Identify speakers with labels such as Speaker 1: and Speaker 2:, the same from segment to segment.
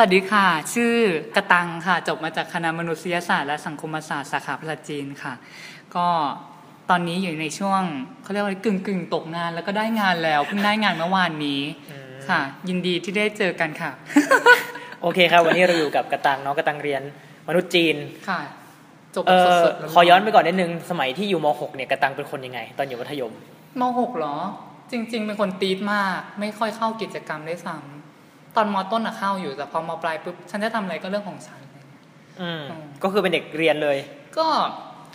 Speaker 1: สวัสดีค่ะ ชื่อกระตังค่ะ จบมาจากคณะมนุษยศาสตร์และสังคมศาสตร์สาขาภาษาจีนค่ะ ก็ตอนนี้อยู่ในช่วงเขาเรียกว่ากึ่งกึ่งๆตกงานแล้วก็ได้งานแล้วเพิ่งได้งานเมื่อวานนี้ค่ะ ยินดีที่ได้เจอกันค่ะ
Speaker 2: โอเคครับ วันนี้เราอยู่กับกระตังเนาะกระตังเรียนมนุษย์จีน
Speaker 1: ค่ะจบ
Speaker 2: เออ
Speaker 1: สดๆ
Speaker 2: ขอย้อนไปก่อนนิดนึงสมัยที่อยู่ม .6 เนี่ยกระตังเป็นคนยังไง ตอนอยู่มัธยม
Speaker 1: มหกเหรอ จริง ๆ เป็นคนตีดมาก ไม่ค่อยเข้ากิจกรรมได้วยซ้ำ ตอนมต้นอะเข้าอยู่แต่พอมปลายปุ๊บฉันจะทำอะไรก็เรื่องของฉันอะไรเงี้ย
Speaker 2: อืม
Speaker 1: อืม
Speaker 2: ก็คือเป็นเด็กเรียนเลย
Speaker 1: ก็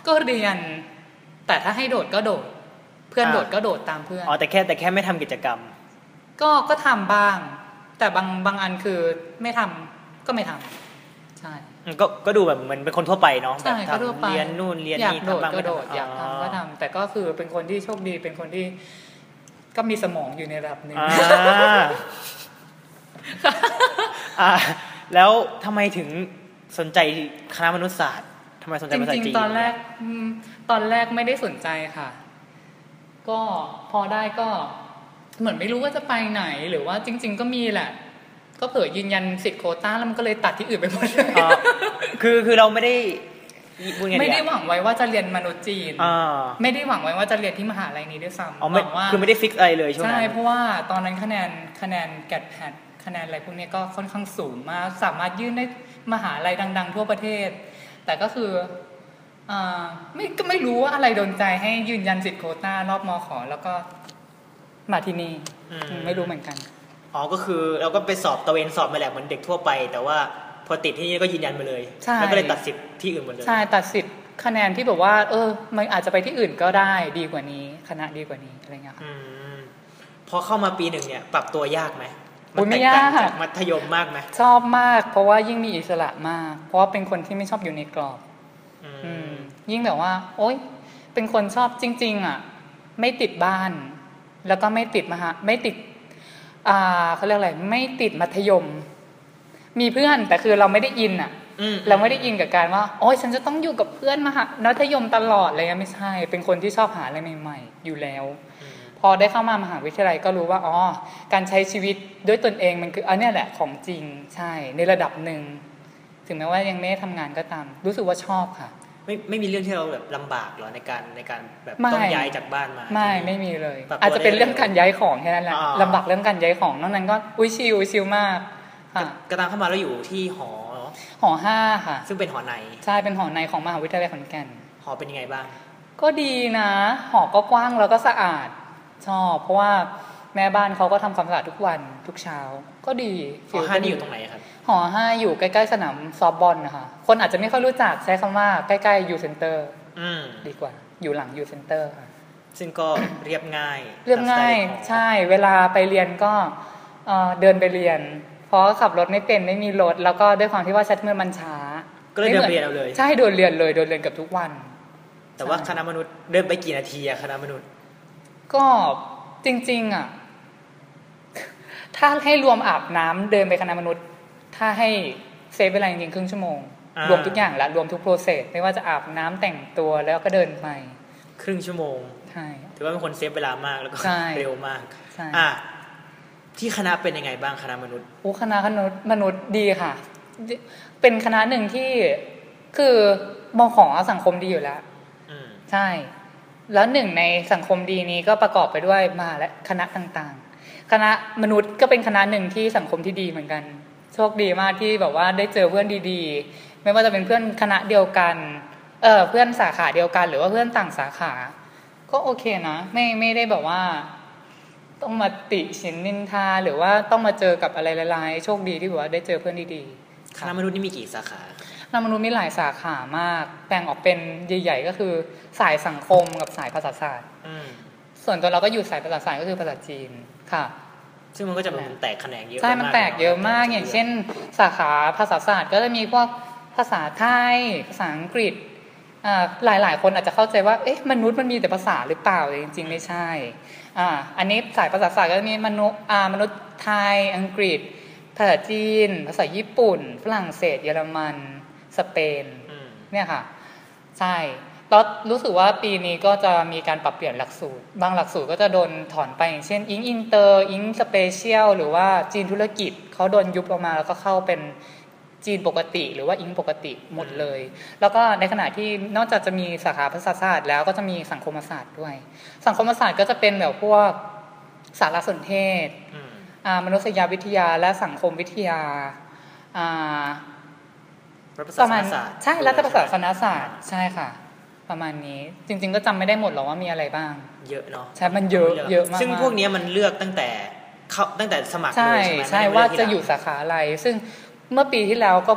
Speaker 1: ก็เรียน แต่ถ้าให้โดดก็โดด เพื่อน
Speaker 2: อ่า
Speaker 1: โดดก็โดดตามเพื่อน
Speaker 2: อ๋อแต่แค่แต่แค่ไม่ทำกิจกรรม
Speaker 1: ก็ก็ทำบ้าง แต่บางบางอันคือไม่ทำก็ไม่ทำใช่
Speaker 2: อืมก็ก็ดูแบบเหมือนเป็นคนทั่วไปเนาะแบ
Speaker 1: ใช่
Speaker 2: บ
Speaker 1: ก็ทั่ว
Speaker 2: ทำ
Speaker 1: ไป
Speaker 2: เรียนนู่นเรียน
Speaker 1: อยาก
Speaker 2: นี่
Speaker 1: โดด
Speaker 2: ทำบ้าง
Speaker 1: ก็
Speaker 2: ไม่
Speaker 1: โดด
Speaker 2: ทำ
Speaker 1: อยากทำก็ทำแต่ก็คือเป็นคนที่โชคดีเป็นคนที่ ก็มีสมองอยู่ในระดับหนึ่ง
Speaker 2: อ่าอ่า แล้วทำไมถึงสนใจคณะมนุษยศาสตร์ทำไมสนใจ
Speaker 1: จ
Speaker 2: ภาษา
Speaker 1: ริง
Speaker 2: จีน
Speaker 1: ๆตอนแรกอืมตอนแรกไม่ได้สนใจค่ะ ก็พอได้ก็ เหมือนไม่รู้ว่าจะไปไหนหรือว่าจริง ๆ ก็มีแหละก็เผื่อยืนยันสิทธิ์โควต้าแล้วมันก็เลยตัดที่อื่นไปหมดเลย
Speaker 2: อ๋อคือคือเราไม่ได้พูดไง
Speaker 1: ไม่
Speaker 2: ดี
Speaker 1: ได้
Speaker 2: อะ
Speaker 1: หวังไว้ว่าจะเรียนมนุษย์จีน
Speaker 2: อ่า
Speaker 1: ไม่ได้หวังไว้ว่าจะเรียนที่มหาลัยนี้ด้วยซ้ำ
Speaker 2: อ๋อไม่
Speaker 1: หวังว่า
Speaker 2: คือไม่ไดfix อะไรเลยช่วง
Speaker 1: ใช่
Speaker 2: นั้น
Speaker 1: เพราะว่าตอนนั้นคะแนนคะแนน GAT PAT คะแนนอะไรพวกนี้ก็ค่อนข้างสูงมาก สามารถยื่นได้มหาลัยดัง ๆ ทั่วประเทศ แต่ก็คืออ่าไม่ก็ไม่รู้ว่าอะไรโดนใจให้ยืนยันสิทธิ์โควต้ารอบมขอแล้วก็มาที่นี่
Speaker 2: อืม
Speaker 1: อืมไม่รู้เหมือนกัน
Speaker 2: อ๋อก็คือเราก็ไปสอบตระเวนสอบมาแหละเหมือนเด็กทั่วไป แต่ว่าพอติดที่นี่ก็ยืนยันมาเลย
Speaker 1: ใช่
Speaker 2: แล้วก็เลยตัดสิทธิ์ที่อื่นหมดเลย
Speaker 1: ใช่ตัดสิทธิ์คะแนนที่แบบว่า เออ มันอาจจะไปที่อื่นก็ได้ดีกว่านี้คณะดีกว่านี้อะไรเงี้ยค่ะ
Speaker 2: อืมพอเข้ามาปีหนึ่งเนี่ย ปรับตัวยากไหม
Speaker 1: โอ้ยไม่
Speaker 2: แตต่ง
Speaker 1: ยาก
Speaker 2: จากมัธยมมากไหม
Speaker 1: ชอบมาก เพราะว่ายิ่งมีอิสระมาก เพราะว่าเป็นคนที่ไม่ชอบอยู่ในกรอบ
Speaker 2: อื
Speaker 1: อื
Speaker 2: ม
Speaker 1: มยิ่งแบบว่า โอ๊ย เป็นคนชอบจริง ๆ อะ ไม่ติดบ้าน แล้วก็ไม่ติดมหาไม่ติด อ่าเขาเรียกอะไรไม่ติดมัธยม มีเพื่อนแต่คือเราไม่ได้อินอะ
Speaker 2: อืม
Speaker 1: เราไม่ได้อินกับการว่าโอ๊ยฉันจะต้องอยู่กับเพื่อนมหามัธยมตลอดอะไรเงี้ยไม่ใช่ เป็นคนที่ชอบหาอะไรใหม่ ๆ อยู่แล้ว
Speaker 2: อืม
Speaker 1: พอได้เข้ามามหาวิทยาลัยก็รู้ว่าอ๋อการใช้ชีวิตด้วยตนเองมันคืออันเนี้ยแหละของจริงใช่ในระดับหนึ่งถึงแม้ว่ายังไม่ได้ทำงานก็ตาม รู้สึกว่าชอบค่ะ
Speaker 2: ไม่ไม่มีเรื่องที่เราแบบลำบากเหรอในการในการแบบ
Speaker 1: ไม่
Speaker 2: ต้องย้ายจากบ้านมา
Speaker 1: ไม่ไม่มีเลย
Speaker 2: ปรับตัว
Speaker 1: อาจจะเป็น
Speaker 2: ได้เลย
Speaker 1: เรื่องการย้ายของแค่นั้นแหละ
Speaker 2: อ่า
Speaker 1: ลำบากเรื่องการย้ายของนอกนั้นก็อุ้ยชิลชิลมากค่ะ
Speaker 2: กระตังเข้ามาแล้วอยู่ที่หอ
Speaker 1: หอห้าค่ะ
Speaker 2: ซึ่งเป็นหอใน
Speaker 1: ใช่เป็นหอในของมหาวิทยาลัยขอนแก่น
Speaker 2: หอเป็นยังไงบ้าง
Speaker 1: ก็ดีนะ หอก็กว้างแล้วก็สะอาด ชอบ เพราะว่าแม่บ้านเขาก็ทำความสะอาดทุกวันทุกเช้า ก็ดี
Speaker 2: หอห้า
Speaker 1: ก็
Speaker 2: นี่
Speaker 1: ดี
Speaker 2: อยู่ตรงไหนครับ
Speaker 1: หอห้าอยู่ใกล้ๆสนามซอฟต์บอลนะคะคนอาจจะไม่ค่อยรู้จักใช้คำว่าใกล้ๆ U-Center อื
Speaker 2: ม
Speaker 1: ดีกว่า อยู่หลัง U-Center ค่ะ
Speaker 2: ซึ่งก็เรียบง่าย
Speaker 1: เรียบง่าย
Speaker 2: ตมสไตล์ของ
Speaker 1: ใช่ เวลาไปเรียนก็เอ่อเดินไปเรียน เพราะขับรถไม่เป็นไม่มีรถ แล้วก็ด้วยความที่ว่า shuttle bus มันช้า
Speaker 2: ก็เลย
Speaker 1: ไม่
Speaker 2: เดิ
Speaker 1: ห
Speaker 2: น
Speaker 1: มือ
Speaker 2: เรียนเอาเลย
Speaker 1: ใช่เดินเรียนเลยเดินเรียนเกือบทุกวัน
Speaker 2: แต่ว่า
Speaker 1: ใช่
Speaker 2: คณะมนุษย์เดินไปกี่นาทีอะคณะมนุษย์
Speaker 1: ก็จริง ๆ อะ ถ้าให้รวมอาบน้ำเดินไปคณะมนุษย์ ถ้าให้ save เวลาจริงๆครึ่งชั่วโมง
Speaker 2: อ่าร
Speaker 1: วมทุกอย่างแล้วรวมทุก process ไม่ว่าจะอาบน้ำแต่งตัวแล้วก็เดินไป
Speaker 2: ครึ่งชั่วโมง
Speaker 1: ใช่
Speaker 2: ถือว่าเป็นคนเซฟเวลามากแล้วก็
Speaker 1: ใช่
Speaker 2: เร็วมาก
Speaker 1: ใช่
Speaker 2: อะที่คณะเป็นยังไงบ้างคณะมนุษย์
Speaker 1: โอ้คณะมนุษย์มนุษย์ดีค่ะ เป็นคณะหนึ่งที่คือมองของสังคมดีอยู่แล้ว
Speaker 2: อืม
Speaker 1: ใช่ แล้วหนึ่งในสังคมดีนี้ก็ประกอบไปด้วยมาและคณะต่างๆ คณะมนุษย์ก็เป็นคณะหนึ่งที่สังคมที่ดีเหมือนกัน โชคดีมากที่แบบว่าได้เจอเพื่อนดีๆ ไม่ว่าจะเป็นเพื่อนคณะเดียวกันเออเพื่อนสาขาเดียวกัน หรือว่าเพื่อนต่างสาขา ก็โอเคนะ ไม่ไม่ได้แบบว่า ต้องมาติชินนินทา หรือว่าต้องมาเจอกับอะไรหลายๆ โชคดีที่แบบว่าได้เจอเพื่อนดีๆ
Speaker 2: คณะมนุษย์นี่มีกี่สาขา
Speaker 1: นามนุษย์มีหลายสาขามาก แบ่งออกเป็นใหญ่ๆก็คือสายสังคมกับสายภาษาศาสตร์
Speaker 2: อืม
Speaker 1: ส่วนตัวเราก็อยู่สายภาษาศาสตร์ก็คือภาษาจีนค่ะ
Speaker 2: ซึ่งมันก็จะเป็นแตกแขนงเยอะ
Speaker 1: ใช่มันแตกเยอะมากอย่างเช่น สาขาภาษาศาสตร์ก็จะมีพวกภาษาไทย ภาษาอังกฤษอ่าหลายๆคนอาจจะเข้าใจว่าเอ๊ะมนุษย์มันมีแต่ภาษาหรือเปล่าแต่จริง ๆ ไม่ใช่อ่าอันนี้สายภาษาศาสตร์ก็จะมีมนุษย์อ่ามนุษย์ไทยอังกฤษภาษาจีน ภาษาญี่ปุ่น ฝรั่งเศส เยอรมัน สเปน
Speaker 2: อืม
Speaker 1: เนี่ยค่ะ ใช่แล้วรู้สึกว่าปีนี้ก็จะมีการปรับเปลี่ยนหลักสูตร บางหลักสูตรก็จะโดนถอนไปอย่างเช่น Eng Inter Eng Special หรือว่าจีนธุรกิจเขาโดนยุบออกมาแล้วก็เข้าเป็นจีนปกติ หรือว่าอิงปกติหมดเลย แล้วก็ในขณะที่นอกจากจะมีสาขาภาษาศาสตร์แล้วก็จะมีสังคมศาสตร์ด้วย สังคมศาสตร์ก็จะเป็นแบบพวกสารสนเทศ
Speaker 2: อืม
Speaker 1: อ่ามนุษยวิทยาและสังคมวิทยาอ่า
Speaker 2: รัฐ ประ
Speaker 1: ประมาณ
Speaker 2: ศาสตร์
Speaker 1: ใช่รัฐประศาสนศาสตร์ใช่ค่ะ ประมาณนี้จริง ๆ ก็จำไม่ได้หมดหรอกว่ามีอะไรบ้าง
Speaker 2: เยอะเนาะ
Speaker 1: ใช่มันเยอะเยอะมากๆ
Speaker 2: ซึ่งพวกเนี้ยมันเลือกตั้งแต่เข้าตั้งแต่สมัคร
Speaker 1: ใช่
Speaker 2: เลยใช่ไหม
Speaker 1: ใช่
Speaker 2: ไม่ได้
Speaker 1: ว่า
Speaker 2: เลืกทีห
Speaker 1: จะ
Speaker 2: ลัง
Speaker 1: อยู่สาขาอะไร ซึ่งเมื่อปีที่แล้วก็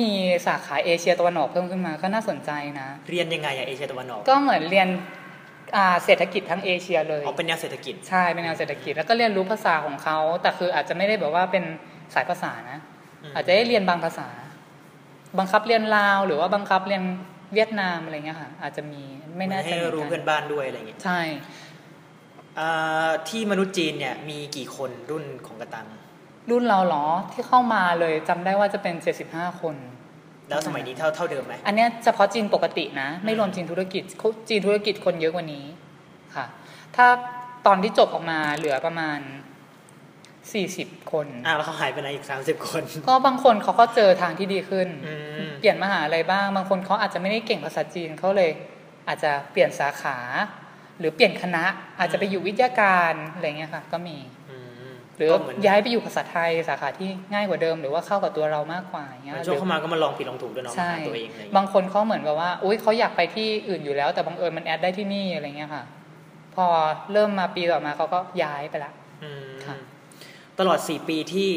Speaker 1: มีสาขาเอเชียตะวันออกเพิ่มขึ้นมาก็น่าสนใจนะ
Speaker 2: เรียนยังไงอะเอเชียตะวันออก
Speaker 1: ก็เหมือนเรียนอ่าเศรษฐกิจทั้งเอเชียเลย
Speaker 2: อ๋อเป็นแนวเศรษฐกิจ
Speaker 1: ใช่เป็นแนวเศรษฐกิจแล้วก็เรียนรู้ภาษาของเขาแต่คืออาจจะไม่ได้แบบว่าเป็นสายภาษานะ
Speaker 2: อืม
Speaker 1: อาจจะได้เรียนบางภาษา บังคับเรียนลาว หรือว่าบังคับเรียนเวียดนามอะไรเงี้ยค่ะอาจจะมีไม่แน่ใจ
Speaker 2: ให้
Speaker 1: เหมือน
Speaker 2: รู้
Speaker 1: กั
Speaker 2: เพื่อนบ้านด้วยอะไรอย่างเงี้ย
Speaker 1: ใช่
Speaker 2: อ่าที่มนุษย์จีนเนี่ยมีกี่คนรุ่นของกระตัง
Speaker 1: รุ่นเราเหรอที่เข้ามาเลยจำได้ว่าจะเป็น 75 คน
Speaker 2: แล้วสมัยนี้เท่าเท่าเดิมไหม
Speaker 1: อันเนี้ยเฉพาะจีนปกตินะ ไม่รวมจีนธุรกิจเขาจีนธุรกิจคนเยอะกว่านี้ค่ะ ถ้าตอนที่จบออกมาเหลือประมาณ 40คน
Speaker 2: อ่าแล้วเขาหายไปไหนอีกสามสิบคน
Speaker 1: ก็บางคนเขาก็เจอทางที่ดีขึ้น
Speaker 2: อืม
Speaker 1: เปลี่ยนมหาอะไรบ้าง บางคนเขาอาจจะไม่ได้เก่งภาษาจีนเขาเลย อาจจะเปลี่ยนสาขา หรือเปลี่ยนคณะ อาจจะไปอยู่วิทยาการอะไรเงี้ยค่ะ ก็มี
Speaker 2: อืม
Speaker 1: หรือ
Speaker 2: ก็เหมือน
Speaker 1: ย้ายไปอยู่ภาษาไทยสาขาที่ง่ายกว่าเดิม หรือว่าเข้ากับตัวเรามากกว่าอย่าง
Speaker 2: เห
Speaker 1: เงี้ย
Speaker 2: มือนช่วงเข้ามาก็มาลองผิดลองถูกด้วยเนาะ
Speaker 1: ใช่
Speaker 2: หาตัวเองอะไรอย่าง
Speaker 1: บา
Speaker 2: เงี้ย
Speaker 1: งคนเขาเหมือนกับว่าอุ้ยเขาอยากไปที่อื่นอยู่แล้ว แต่บังเอิญมันแอดได้ที่นี่อะไรเงี้ยค่ะ พอเริ่มมาปีต่อมาเขาก็ย้ายไปละ
Speaker 2: อืม
Speaker 1: ค่ะ
Speaker 2: ตลอดสี่ปีที่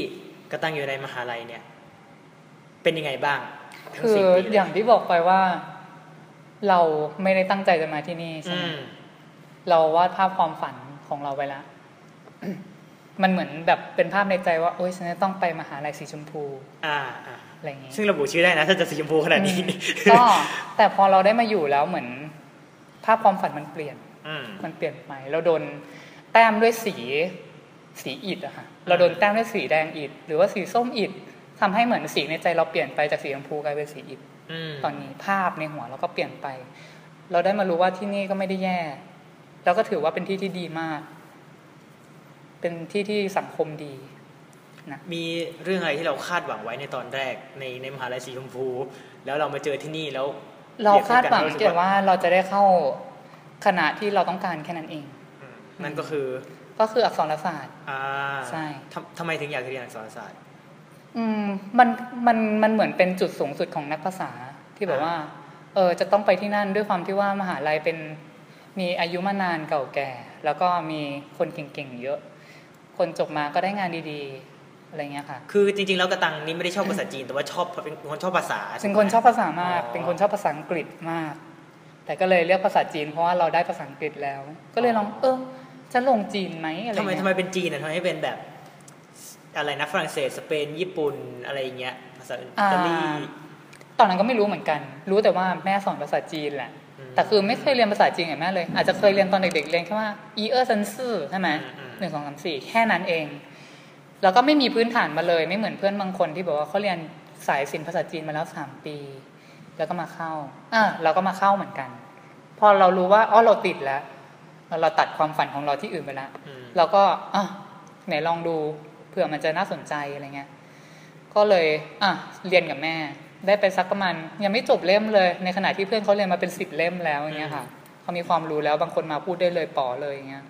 Speaker 2: กระตังอยู่ในมหาลัยเนี่ย เป็นยังไงบ้างทั้ง
Speaker 1: คือ
Speaker 2: สี่ปีเล
Speaker 1: อย่างที่บอกไปว่า เราไม่ได้ตั้งใจจะมาที่นี่ใช่
Speaker 2: อื
Speaker 1: ไหม
Speaker 2: ม
Speaker 1: เราวาดภาพความฝันของเราไปละมันเหมือนแบบเป็นภาพในใจว่าโอ๊ยฉันจะต้องไปมหาลัยสีชมพู
Speaker 2: อ่าอ่า
Speaker 1: อะไรอย่างงี้
Speaker 2: ซึ่งระบุชื่อได้นะ ถ้าจะสีชมพูขนาดนี้
Speaker 1: ก็ แต่พอเราได้มาอยู่แล้วเหมือน ภาพความฝันมันเปลี่ยน
Speaker 2: อืม
Speaker 1: มันเปลี่ยนไป เราโดนแต้มด้วยสี สีอิฐอะค่ะเราโดนแต้มด้วยสีแดงอิฐหรือว่าสีส้มอิฐทำให้เหมือนสีในใจเราเปลี่ยนไปจากสีชมพูกลายเป็นสีอิฐ
Speaker 2: อืม
Speaker 1: ตอนนี้ภาพในหัวเราก็เปลี่ยนไป เราได้มารู้ว่าที่นี่ก็ไม่ได้แย่ แล้วก็ถือว่าเป็นที่ที่ดีมาก เป็นที่ที่สังคมดี
Speaker 2: มีเรื่องอะไรที่เราคาดหวังไว้ในตอนแรก ในในมหาลัยสีชมพู แล้วเรามาเจอที่นี่แล้ว
Speaker 1: เราคาดหวัง
Speaker 2: เปรียบเทียบกัน
Speaker 1: เกี่ยวว่าเราจะได้เข้าคณะที่เราต้องการแค่นั้นเอง
Speaker 2: อืมนั่นก็คือ
Speaker 1: ก็คืออักษรศาสตร์
Speaker 2: อ่า
Speaker 1: ใช่
Speaker 2: ทำทำไมถึงอยากเรียนอักษรศาสตร์
Speaker 1: อืมมันมันมันเหมือนเป็นจุดสูงสุดของนักภาษาที่แบบว่า เออจะต้องไปที่นั่นด้วยความที่ว่ามหาลัยเป็นมีอายุมานานเก่าแก่ แล้วก็มีคนเก่งๆเยอะ คนจบมาก็ได้งานดีๆอะไรเงี้ยค่ะ
Speaker 2: คือจริงๆแล้วกระตังนี่ไม่ได้ชอบภาษาจีน แต่ว่าชอบเป็นคนชอบภาษา
Speaker 1: เป็นคนชอบภาษามาก
Speaker 2: อ๋อ
Speaker 1: เป็นคนชอบภาษาอังกฤษมาก แต่ก็เลยเลือกภาษาจีนเพราะว่าเราได้ภาษาอังกฤษแล้ว ก็เลยลองเออ จะลงจีนไหมอะไร
Speaker 2: ทำไม
Speaker 1: เงี้ย
Speaker 2: ทำไมเป็นจีนอะทำไมไม่เป็นแบบ อะไรนะฝรั่งเศสสเปนญี่ปุ่นอะไรอย่างเงี้ยภาษาอิตาลี
Speaker 1: ตอนนั้นก็ไม่รู้เหมือนกัน รู้แต่ว่าแม่สอนภาษาจีนแหละ
Speaker 2: อืม
Speaker 1: แต่คือไม่เคยเรียนภาษาจีนกับแม่เลย อาจจะเคยเรียนตอนเด็กๆเรียนแค่ว่าอีเออร์ซันซื่อใช่ไหม
Speaker 2: อืมอืม
Speaker 1: หนึ่งสองสามสี่แค่นั้นเอง แล้วก็ไม่มีพื้นฐานมาเลย ไม่เหมือนเพื่อนบางคนที่บอกว่าเขาเรียนสายศิลป์ภาษาจีนมาแล้วสามปี แล้วก็มาเข้าอะเราก็มาเข้าเหมือนกัน พอเรารู้ว่าอ๋อเราติดแล้ว เราตัดความฝันของเราที่อื่นไปแล้ว
Speaker 2: อืม
Speaker 1: เราก็อะไหนลองดูเผื่อมันจะน่าสนใจอะไรเงี้ยก็เลยอะเรียนกับแม่ ได้ไปสักประมาณยังไม่จบเล่มเลย ในขณะที่เพื่อนเขาเรียนมาเป็นสิบเล่มแล้วอย่างเงี้ยค่ะเขามีความรู้แล้วบางคนมาพูดได้เลยป๋อเลยอย่างเงี้ย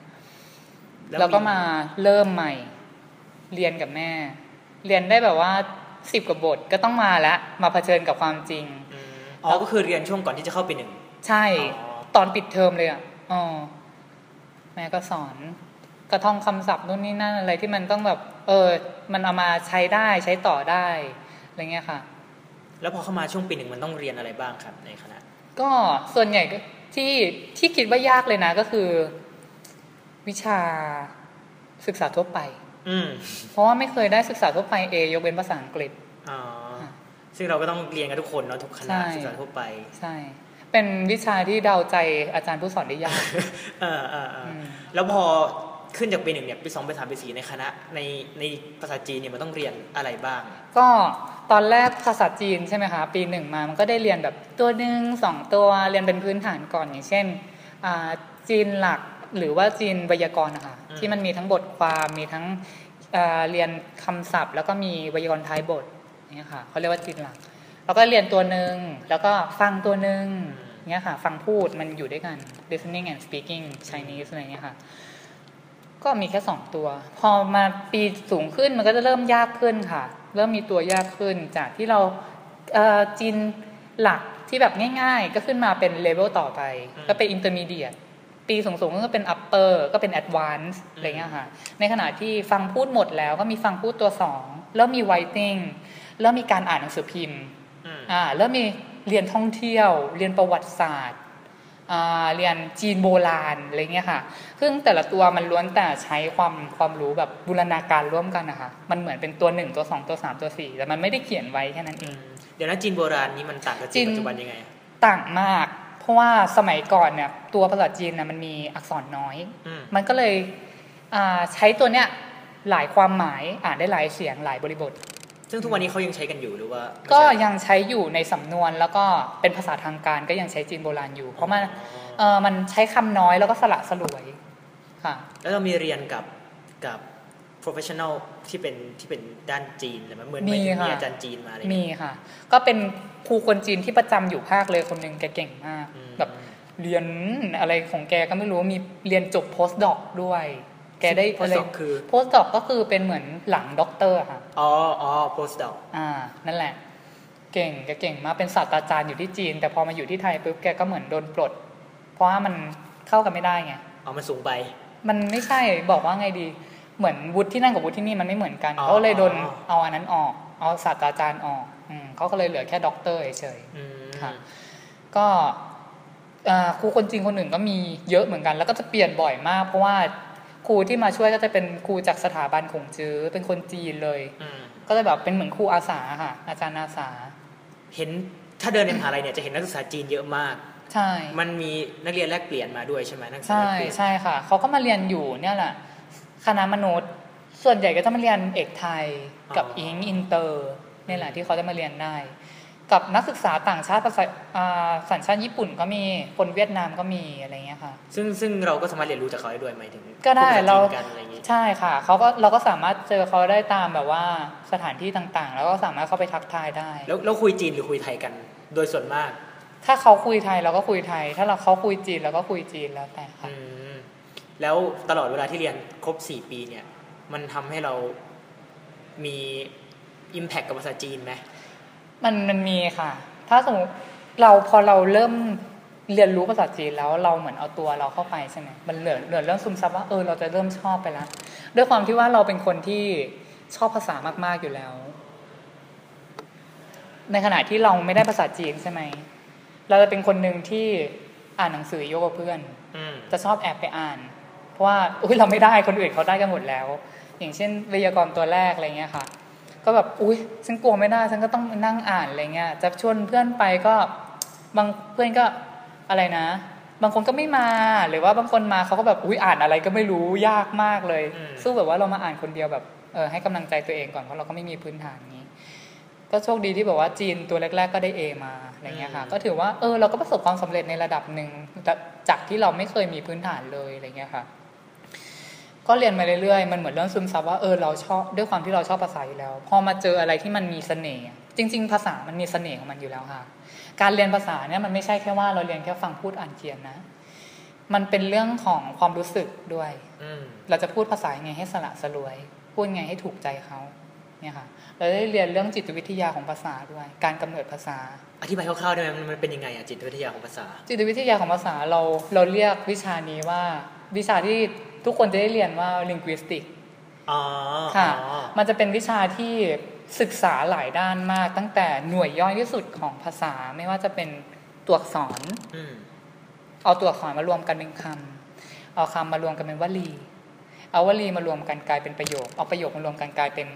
Speaker 1: แล้วก็มาเริ่มใหม่ เรียนกับแม่ เรียนได้แบบว่าสิบกว่าบทก็ต้องมาละมาเผชิญกับความจริง
Speaker 2: อืมอ๋อก็คือเรียนช่วงก่อนที่จะเข้าปีหนึ่ง
Speaker 1: ใช่
Speaker 2: อ๋อ
Speaker 1: ตอนปิดเทอมเลยอะอ๋อแม่ก็สอนกระท่องคำศัพท์นู่นนี่นั่นอะไรที่มันต้องแบบ เออ มันเอามาใช้ได้ใช้ต่อได้อะไรเงี้ยค่ะ
Speaker 2: แล้วพอเข้ามาช่วงปีหนึ่งมันต้องเรียนอะไรบ้างครับในคณะ
Speaker 1: ก็ส่วนใหญ่ก็ที่ที่คิดว่ายากเลยนะก็คือ วิชาศึกษาทั่วไป
Speaker 2: อืม
Speaker 1: เพราะว่าไม่เคยได้ศึกษาทั่วไปเอยกเว้นภาษาอังกฤษ
Speaker 2: อ๋อซึ่งเราก็ต้องเรียนกันทุกคนเนาะทุกคณะ
Speaker 1: ใช่
Speaker 2: ศึกษาทั่วไป
Speaker 1: ใช่ เป็นวิชาที่เดาใจอาจารย์ผู้สอนได้ยาก
Speaker 2: เออเออเอออ
Speaker 1: ม
Speaker 2: แล้วพอขึ้นจากปีหนึ่งเนี่ยปีสองปีสามปีสี่ในคณะในในภาษาจีนเนี่ยมันต้องเรียนอะไรบ้าง
Speaker 1: ก็ตอนแรกภาษาจีนใช่ไหมคะปีหนึ่งมามันก็ได้เรียนแบบตัวหนึ่งสองตัวเรียนเป็นพื้นฐานก่อนอย่างเช่นอ่าจีนหลักหรือว่าจีนไวยากรณ์นะคะที่มันมีทั้งบทความมีทั้งอ่าเรียนคำศัพท์ แล้วก็มีไวยากรณ์ท้ายบทเนี่ยค่ะเขาเรียกว่าจีนหลัก แล้วก็เรียนตัวหนึ่งแล้วก็ฟังตัวหนึ่งเนี่ยค่ะ ฟังพูดมันอยู่ด้วยกัน listening and speaking Chinese อะไรเงี้ยค่ะ ก็มีแค่สองตัว พอมาปีสูงขึ้นมันก็จะเริ่มยากขึ้นค่ะ เริ่มมีตัวยากขึ้นจากที่เราเอ่อจีนหลักที่แบบง่ายๆ ก็ขึ้นมาเป็นเลเวลต่อไป ก็เป็น intermediate ปีสูงๆก็เป็น upper ก็เป็น advance อะไรเงี้ยค่ะ ในขณะที่ฟังพูดหมดแล้วก็มีฟังพูดตัวสองเริ่มมี writing เริ่มมีการอ่านหนังสือพิมพ์
Speaker 2: อืม
Speaker 1: อ่าเริ่มมีเรียนท่องเที่ยว เรียนประวัติศาสตร์อ่าเรียนจีนโบราณอะไรเงี้ยค่ะ ซึ่งแต่ละตัวมันล้วนแต่ใช้ความความรู้แบบบูรณาการร่วมกันนะคะ มันเหมือนเป็นตัวหนึ่งตัวสองตัวสามตัวสี่แต่มันไม่ได้เขียนไว้แค่นั้นเอง
Speaker 2: เดี๋ยวนะจีนโบราณนี้มันต่างกับจีน
Speaker 1: จีน
Speaker 2: ปัจจุบันยังไง
Speaker 1: ต่างมาก เพราะว่าสมัยก่อนเนี่ยตัวภาษาจีนน่ะมันมีอักษรน้อย
Speaker 2: อืม
Speaker 1: มันก็เลยอ่าใช้ตัวเนี้ยหลายความหมายอ่านได้หลายเสียงหลายบริบท
Speaker 2: ซึ่งทุกวันนี้เขายังใช้กันอยู่หรือว่าไม่
Speaker 1: ก็
Speaker 2: ใช่
Speaker 1: ยังใช้อยู่ในสำนวนแล้วก็เป็นภาษาทางการก็ยังใช้จีนโบราณอยู่ เพราะมันเออมันใช้คำน้อยแล้วก็สละสลวยค่ะ
Speaker 2: แล้วเรามีเรียนกับกับ professional ที่เป็นที่เป็นด้านจีนหรือมันเหมือนเหมือน
Speaker 1: มีค่ะ
Speaker 2: มีอาจารย์จีนมาอะไร
Speaker 1: มี
Speaker 2: เงี้ย
Speaker 1: ค่ะ ก็เป็นครูคนจีนที่ประจำอยู่ภาคเลยคนหนึ่งแกเก่งมาก
Speaker 2: อืม
Speaker 1: แบบเรียนอะไรของแกก็ไม่รู้มีเรียนจบ post doc ด้วย แกได้
Speaker 2: โพ
Speaker 1: อะไร
Speaker 2: คือ
Speaker 1: post doc ก็คือเป็นเหมือนหลังด็อกเตอร์ค่ะ
Speaker 2: อ๋ออ๋อ post doc
Speaker 1: อ่า นั่นแหละ เก่งแกเก่งมากเป็นศาสตราจารย์อยู่ที่จีน แต่พอมาอยู่ที่ไทยปุ๊บแกก็เหมือนโดนปลด เพราะว่ามันเข้ากันไม่ได้ไง
Speaker 2: อ๋อมันสูงไป
Speaker 1: มันไม่ใช่บอกว่าไงดี เหมือนวุฒิที่นั่นกับวุฒิที่นี่มันไม่เหมือนกัน
Speaker 2: อ๋อ
Speaker 1: เขาเลยโดนเอาอันนั้นออก เอาศาสตราจารย์ออกอืมเขาก็เลยเหลือแค่ด็อกเตอร์เฉย
Speaker 2: อืม
Speaker 1: ค่ะๆก็อ่าครูคนจีนคนอื่นก็มีเยอะเหมือนกัน แล้วก็จะเปลี่ยนบ่อยมาก เพราะว่า ครูที่มาช่วยก็จะเป็นครูจากสถาบันขงจื้อเป็นคนจีนเลย
Speaker 2: อืม
Speaker 1: ก็จะแบบเป็นเหมือนครูอาสาค่ะอาจารย์อาสา
Speaker 2: เห็นถ้าเดินในมหาลัยเนี่ยจะเห็นนักศึกษาจีนเยอะมาก
Speaker 1: ใช่
Speaker 2: มันมีนักเรียนแลกเปลี่ยนมาด้วยใช่ไหมนักศึกษา
Speaker 1: ใช่
Speaker 2: แลกเปลี่ยน
Speaker 1: ใช่ค่ะเขาก็มาเรียนอยู่เนี่ยแหละคณะมนุษย์ ส่วนใหญ่ก็จะมาเรียนเอกไทยกับ Eng inter นี่แหละที่เขาจะมาเรียนได้ กับนักศึกษาต่างชาติภาษาอ่าสัญชาติญี่ปุ่นก็มีคนเวียดนามก็มีอะไรเงี้ยค่ะ
Speaker 2: ซึ่งซึ่งเราก็สามารถเรียนรู้จากเขาได้ด้วยไหมายถึง
Speaker 1: ก็ได้
Speaker 2: พูภษ
Speaker 1: เรา
Speaker 2: จีนกันอะไรอย่างงี้
Speaker 1: ใช่ค่ะเขาก็เราก็สามารถเจอเขาได้ตามแบบว่าสถานที่ต่างๆ แล้วก็สามารถเข้าไปทักทายได้
Speaker 2: แล้วแล้วคุยจีนหรือคุยไทยกัน โดยส่วนมาก
Speaker 1: ถ้าเขาคุยไทยเราก็คุยไทย ถ้าเราเขาคุยจีนเราก็คุยจีนแล้วแต่ค่ะ
Speaker 2: อืมแล้วตลอดเวลาที่เรียนครบ4ปีเนี่ย มันทำให้เรามี Impact กับภาษาจีนไหม
Speaker 1: มันมันมีค่ะ ถ้าสมมติเราพอเราเริ่มเรียนรู้ภาษาจีนแล้วเราเหมือนเอาตัวเราเข้าไปใช่ไหมมันเหลือเหลือเรื่องซึมซับว่าเออเราจะเริ่มชอบไปแล้วด้วยความที่ว่าเราเป็นคนที่ชอบภาษามาก ๆอยู่แล้ว ในขณะที่เราไม่ได้ภาษาจีนใช่ไหมเราจะเป็นคนหนึ่งที่อ่านหนังสือโยกกับเพื่อน
Speaker 2: อืม
Speaker 1: จะชอบแอบไปอ่าน เพราะว่าอุ้ยเราไม่ได้คนอื่นเขาได้กันหมดแล้ว อย่างเช่นไวยากรณ์ตัวแรกอะไรเงี้ยค่ะ ก็แบบอุ้ยฉันกลัวไม่ได้ฉันก็ต้องนั่งอ่านอะไรเงี้ยจะชวนเพื่อนไปก็บางเพื่อนก็อะไรนะ บางคนก็ไม่มาหรือว่าบางคนมาเขาก็แบบอุ้ยอ่านอะไรก็ไม่รู้ยากมากเลย
Speaker 2: อืม
Speaker 1: สู้แบบว่าเรามาอ่านคนเดียวแบบเออให้กำลังใจตัวเองก่อนเพราะเราก็ไม่มีพื้นฐานนี้ ก็โชคดีที่แบบว่าจีนตัวแรก ๆ ก็ได้ A มาอะไรเงี้ยค่ะ ก็ถือว่าเออเราก็ประสบความสำเร็จในระดับหนึ่งจากจากที่เราไม่เคยมีพื้นฐานเลยอะไรเงี้ยค่ะ ก็เรียนมาเรื่อยๆ มันเหมือนเรื่องซึมซับว่าเออเราชอบด้วยความที่เราชอบภาษาอยู่แล้ว พอมาเจออะไรที่มันมีเสน่ห์จริง ๆ ภาษามันมีเสน่ห์ของมันอยู่แล้วค่ะ การเรียนภาษาเนี่ยมันไม่ใช่แค่ว่าเราเรียนแค่ฟังพูดอ่านเขียนนะ มันเป็นเรื่องของความรู้สึกด้วย
Speaker 2: อืม
Speaker 1: เราจะพูดภาษายังไงให้สละสลวย พูดยังไงให้ถูกใจเขาเนี่ยค่ะเราได้เรียนเรื่องจิตวิทยาของภาษาด้วย การกำเนิดภาษา
Speaker 2: อธิบายคร่าวๆได้ไหมมันมันเป็นยังไงอะจิตวิทยาของภาษา
Speaker 1: จิตวิทยาของภาษาเราเราเรียกวิชานี้ว่าวิชาที่ ทุกคนจะได้เรียนว่า linguistic
Speaker 2: อ๋อ
Speaker 1: ค่ะ
Speaker 2: อ๋อ
Speaker 1: มันจะเป็นวิชาที่ศึกษาหลายด้านมาก ตั้งแต่หน่วยย่อยที่สุดของภาษาไม่ว่าจะเป็นตัวอักษร
Speaker 2: อืม
Speaker 1: เอาตัวอักษรมารวมกันเป็นคำเอาคำมารวมกันเป็นวลี เอาวลีมารวมกันกลายเป็นประโยค เอาประโยคมารวมกันกลายเป็น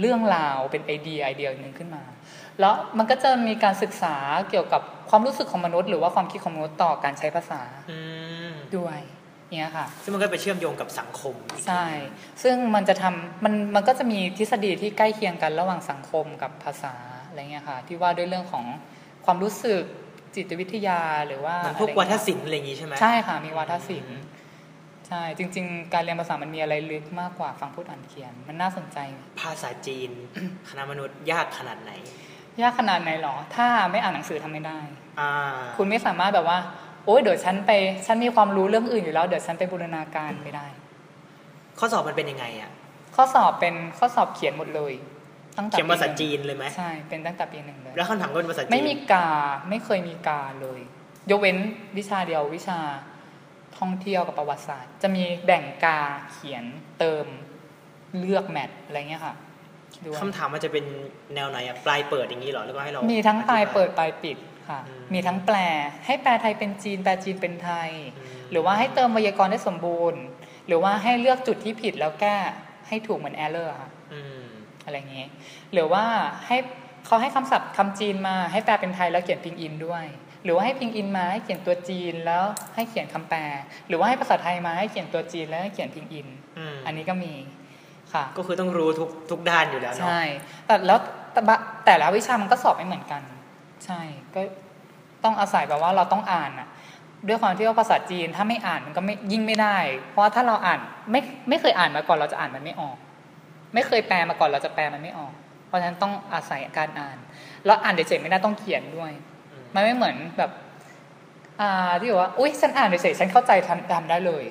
Speaker 1: เรื่องราวเป็นไอเดียไอเดียหนึ่งขึ้นมา แล้วมันก็จะมีการศึกษาเกี่ยวกับความรู้สึกของมนุษย์ หรือว่าความคิดของมนุษย์ต่อการใช้ภาษา
Speaker 2: อืม
Speaker 1: ด้วย เนี่ยค่ะ
Speaker 2: ซึ่งมันก็ไปเชื่อมโยงกับสังคม
Speaker 1: ใช่ ซึ่งมันจะทำมันมันก็จะมีทฤษฎีที่ใกล้เคียงกันระหว่างสังคมกับภาษาอะไรเงี้ยค่ะ ที่ว่าด้วยเรื่องของความรู้สึกจิตวิทยาหรือว่า
Speaker 2: มันพวก
Speaker 1: อะไร
Speaker 2: วัฒ
Speaker 1: เงี้ย
Speaker 2: ศิลป์อะไรอย่างงี้ใช่ไหม
Speaker 1: ใช่ค่ะ มีวาทศิลป์ใช่จริง ๆ การเรียนภาษามันมีอะไรลึกมากกว่าฟังพูดอ่านเขียน มันน่าสนใจ
Speaker 2: ภาษาจีนคณะมนุษย์ยากขนาดไหน
Speaker 1: ยากขนาดไหนหรอ ถ้าไม่อ่านหนังสือทำไม่ได้
Speaker 2: อ่า
Speaker 1: คุณไม่สามารถแบบว่าโอ๊ยเดี๋ยวฉันไป ฉันมีความรู้เรื่องอื่นอยู่แล้ว เดี๋ยวฉันไปบูรณาการไม่ได้
Speaker 2: ข้อสอบมันเป็นยังไงอะ
Speaker 1: ข้อสอบเป็นข้อสอบเขียนหมดเลย ตั้งแต่
Speaker 2: เขียนภาษา
Speaker 1: ปีหง
Speaker 2: จีนเลยไหม
Speaker 1: ใช่ เป็นตั้งแต่ปีหนึ่งเลย
Speaker 2: แล้วคำถามก็เป็นภาษาจีน
Speaker 1: ไม่มีกา ไม่เคยมีกาเลย ยกเว้นวิชาเดียววิชาท่องเที่ยวกับประวัติศาสตร์ จะมีแบ่งกาเขียนเติมเลือก match อะไรเงี้ยค่ะด้วย
Speaker 2: คำถามมันจะเป็นแนวไหนอะปลายเปิดอย่างนี้เหรอหรือว่าให้เรา
Speaker 1: มี
Speaker 2: มี
Speaker 1: ทั้งปลายเปิดปลายปิด ค่ะ
Speaker 2: อืม
Speaker 1: มีทั้งแปล ให้แปลไทยเป็นจีน แปลจีนเป็นไทย หรือว่าให้เติมไวยากรณ์ได้สมบูรณ์ หรือว่าให้เลือกจุดที่ผิดแล้วแก้ให้ถูกเหมือน error ค่ะ
Speaker 2: อืม
Speaker 1: อะไรอย่างเงี้ยหรือว่าให้เขาให้คำศัพท์คำจีนมาให้แปลเป็นไทยแล้วเขียนพิงอินด้วย หรือว่าให้พิงอินมาให้เขียนตัวจีนแล้วให้เขียนคำแปล หรือว่าให้ภาษาไทยมาให้เขียนตัวจีนแล้วให้เขียนพิงอิน
Speaker 2: อืม
Speaker 1: อันนี้ก็มีค่ะ
Speaker 2: ก็คือต้องรู้ทุกทุกด้านอยู่แล้วเนาะ
Speaker 1: ใช่แต่แล้วแต่บะแต่ละวิชามันก็สอบไม่เหมือนกัน ใช่ก็ ต้องอาศัยแบบว่าเราต้องอ่านอะด้วยความที่ว่าภาษาจีนถ้าไม่อ่านมันก็ไม่ยิ่งไม่ได้ เพราะว่าถ้าเราอ่านไม่ไม่เคยอ่านมาก่อนเราจะอ่านมันไม่ออก ไม่เคยแปลมาก่อนเราจะแปลมันไม่ออก เพราะฉะนั้นต้องอาศัยการอ่านแล้วอ่านเฉยๆไม่ได้ต้องเขียนด้วย
Speaker 2: อืม
Speaker 1: มันไม่เหมือนแบบอ่าที่บอกว่าอุ้ยฉันอ่านเฉยๆฉันเข้าใจทำทำได้เลย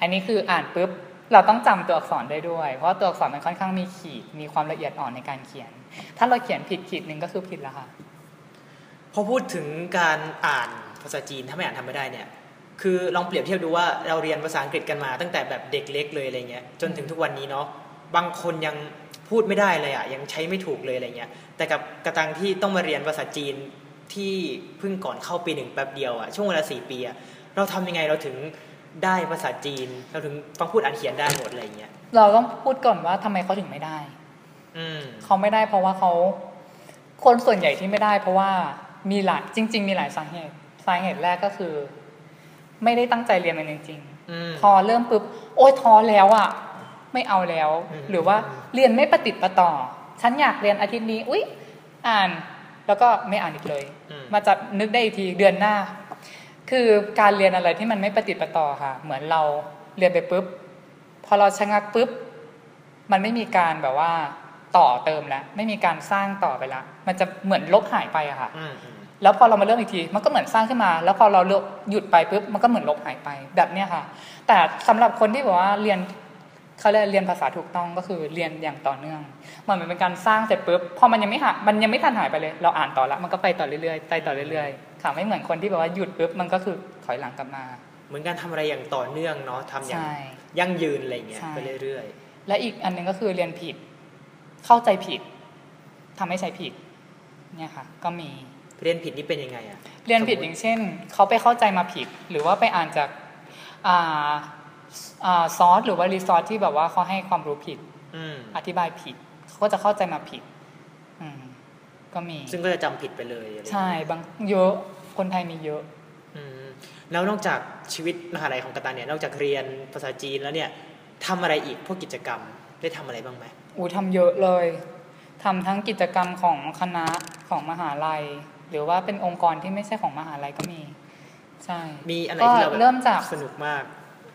Speaker 1: อันนี้คืออ่านปุ๊บเราต้องจำตัวอักษรได้ด้วย เพราะว่าตัวอักษรมันค่อนข้างมีขีดมีความละเอียดอ่อนในการเขียน ถ้าเราเขียนผิดขีดหนึ่งก็คือผิดแล้วค่ะ
Speaker 2: พอพูดถึงการอ่านภาษาจีนถ้าไม่อ่านทำไม่ได้เนี่ยคือลองเปรียบเทียบดูว่าเราเรียนภาษาอังกฤษกันมา ตั้งแต่แบบเด็กเล็กเลยอะไรเงี้ยจนถึงทุกวันนี้เนาะบางคนยังพูดไม่ได้เลยอะยังใช้ไม่ถูกเลยอะไรเงี้ยแต่กับกระตังที่ต้องมาเรียนภาษาจีนที่เพิ่งก่อนเข้าปีหนึ่งแป๊บเดียวอะช่วงเวลาสี่ปีอะเราทำยังไงเราถึงได้ภาษาจีนเราถึงฟังพูดอ่านเขียนได้หมดอะไรเงี้ย
Speaker 1: เราต้องพูดก่อนว่าทำไมเขาถึงไม่ได้
Speaker 2: อืม
Speaker 1: เขาไม่ได้เพราะว่าเขาคนส่วนใหญ่ที่ไม่ได้ เพราะว่า มีหลายจริง ๆ มีหลายสาเหตุ สาเหตุแรกก็คือ ไม่ได้ตั้งใจเรียนมันจริง
Speaker 2: อืม
Speaker 1: ๆพอเริ่มปุ๊บโอ๊ยท้อแล้วอะไม่เอาแล้ว
Speaker 2: อืม
Speaker 1: หรือว่าเรียนไม่ประติดประต่อ ฉันอยากเรียนอาทิตย์นี้ อุ๊ย อ่านแล้วก็ไม่อ่านอีกเลย
Speaker 2: อืม
Speaker 1: มาจะนึกได้อีกทีเดือนหน้า คือการเรียนอะไรที่มันไม่ประติดประต่อค่ะ เหมือนเราเรียนไปปุ๊บ พอเราชะงักปุ๊บ มันไม่มีการแบบว่าต่อเติมแล้ว ไม่มีการสร้างต่อไปละมันจะเหมือนลบหายไปอะค่ะ
Speaker 2: อืมอืม
Speaker 1: แล้วพอเรามาเริ่มอีกที มันก็เหมือนสร้างขึ้นมา แล้วพอเราเลิกหยุดไปปุ๊บ มันก็เหมือนลบหายไป แบบเนี้ยค่ะ แต่สำหรับคนที่แบบว่าเรียนเขาเรียกเรียนภาษาถูกต้องก็คือเรียนอย่างต่อเนื่อง มันเหมือนเป็นการสร้างเสร็จปุ๊บ พอมันยังไม่หายมันยังไม่ทันหายไปเลย เราอ่านต่อละ มันก็ไปต่อเรื่อยๆ ไปต่อเรื่อยๆ ค่ะ ไม่เหมือนคนที่แบบว่าหยุดปุ๊บ มันก็คือถอยหลังกลับมา
Speaker 2: เหมือนการทำอะไรอย่างต่อเนื่องเนาะทำอย่าง
Speaker 1: ใช่
Speaker 2: ยั่งยืนอะไรเงี้ย
Speaker 1: ใช่
Speaker 2: ไปเรื่อย
Speaker 1: และอีกอันหนึ่งก็คือเรียนผิด เข้าใจผิดทำให้ใช้ผิด เนี่ยค่ะ ก็มี
Speaker 2: ๆ เรียนผิดนี่เป็นยังไงอะ
Speaker 1: เรียนผิด
Speaker 2: สมมุติ
Speaker 1: อย่างเช่น เขาไปเข้าใจมาผิด หรือว่าไปอ่านจากอ่าอ่าซอสหรือว่ารีซอสที่แบบว่าเขาให้ความรู้ผิด
Speaker 2: อืม
Speaker 1: อธิบายผิด เขาก็จะเข้าใจมาผิดอืมก็มี
Speaker 2: ซึ่งก็จะจำผิดไปเลยอะไร
Speaker 1: ใช่บางเยอะคนไทยมีเยอะ
Speaker 2: อืมแล้วนอกจากชีวิตมหาลัยของกระตานเนี่ยนอกจากเรียนภาษาจีนแล้วเนี่ยทำอะไรอีกพวกกิจกรรมได้ทำอะไรบ้างไหม
Speaker 1: อูทำเยอะเลยทำทั้งกิจกรรมของคณะของมหาลัย หรือว่าเป็นองค์กรที่ไม่ใช่ของมหาลัยก็มี ใช่
Speaker 2: มีอันไหนที่เรา
Speaker 1: ก็
Speaker 2: แบบ
Speaker 1: เริ่มจาก
Speaker 2: สนุกมาก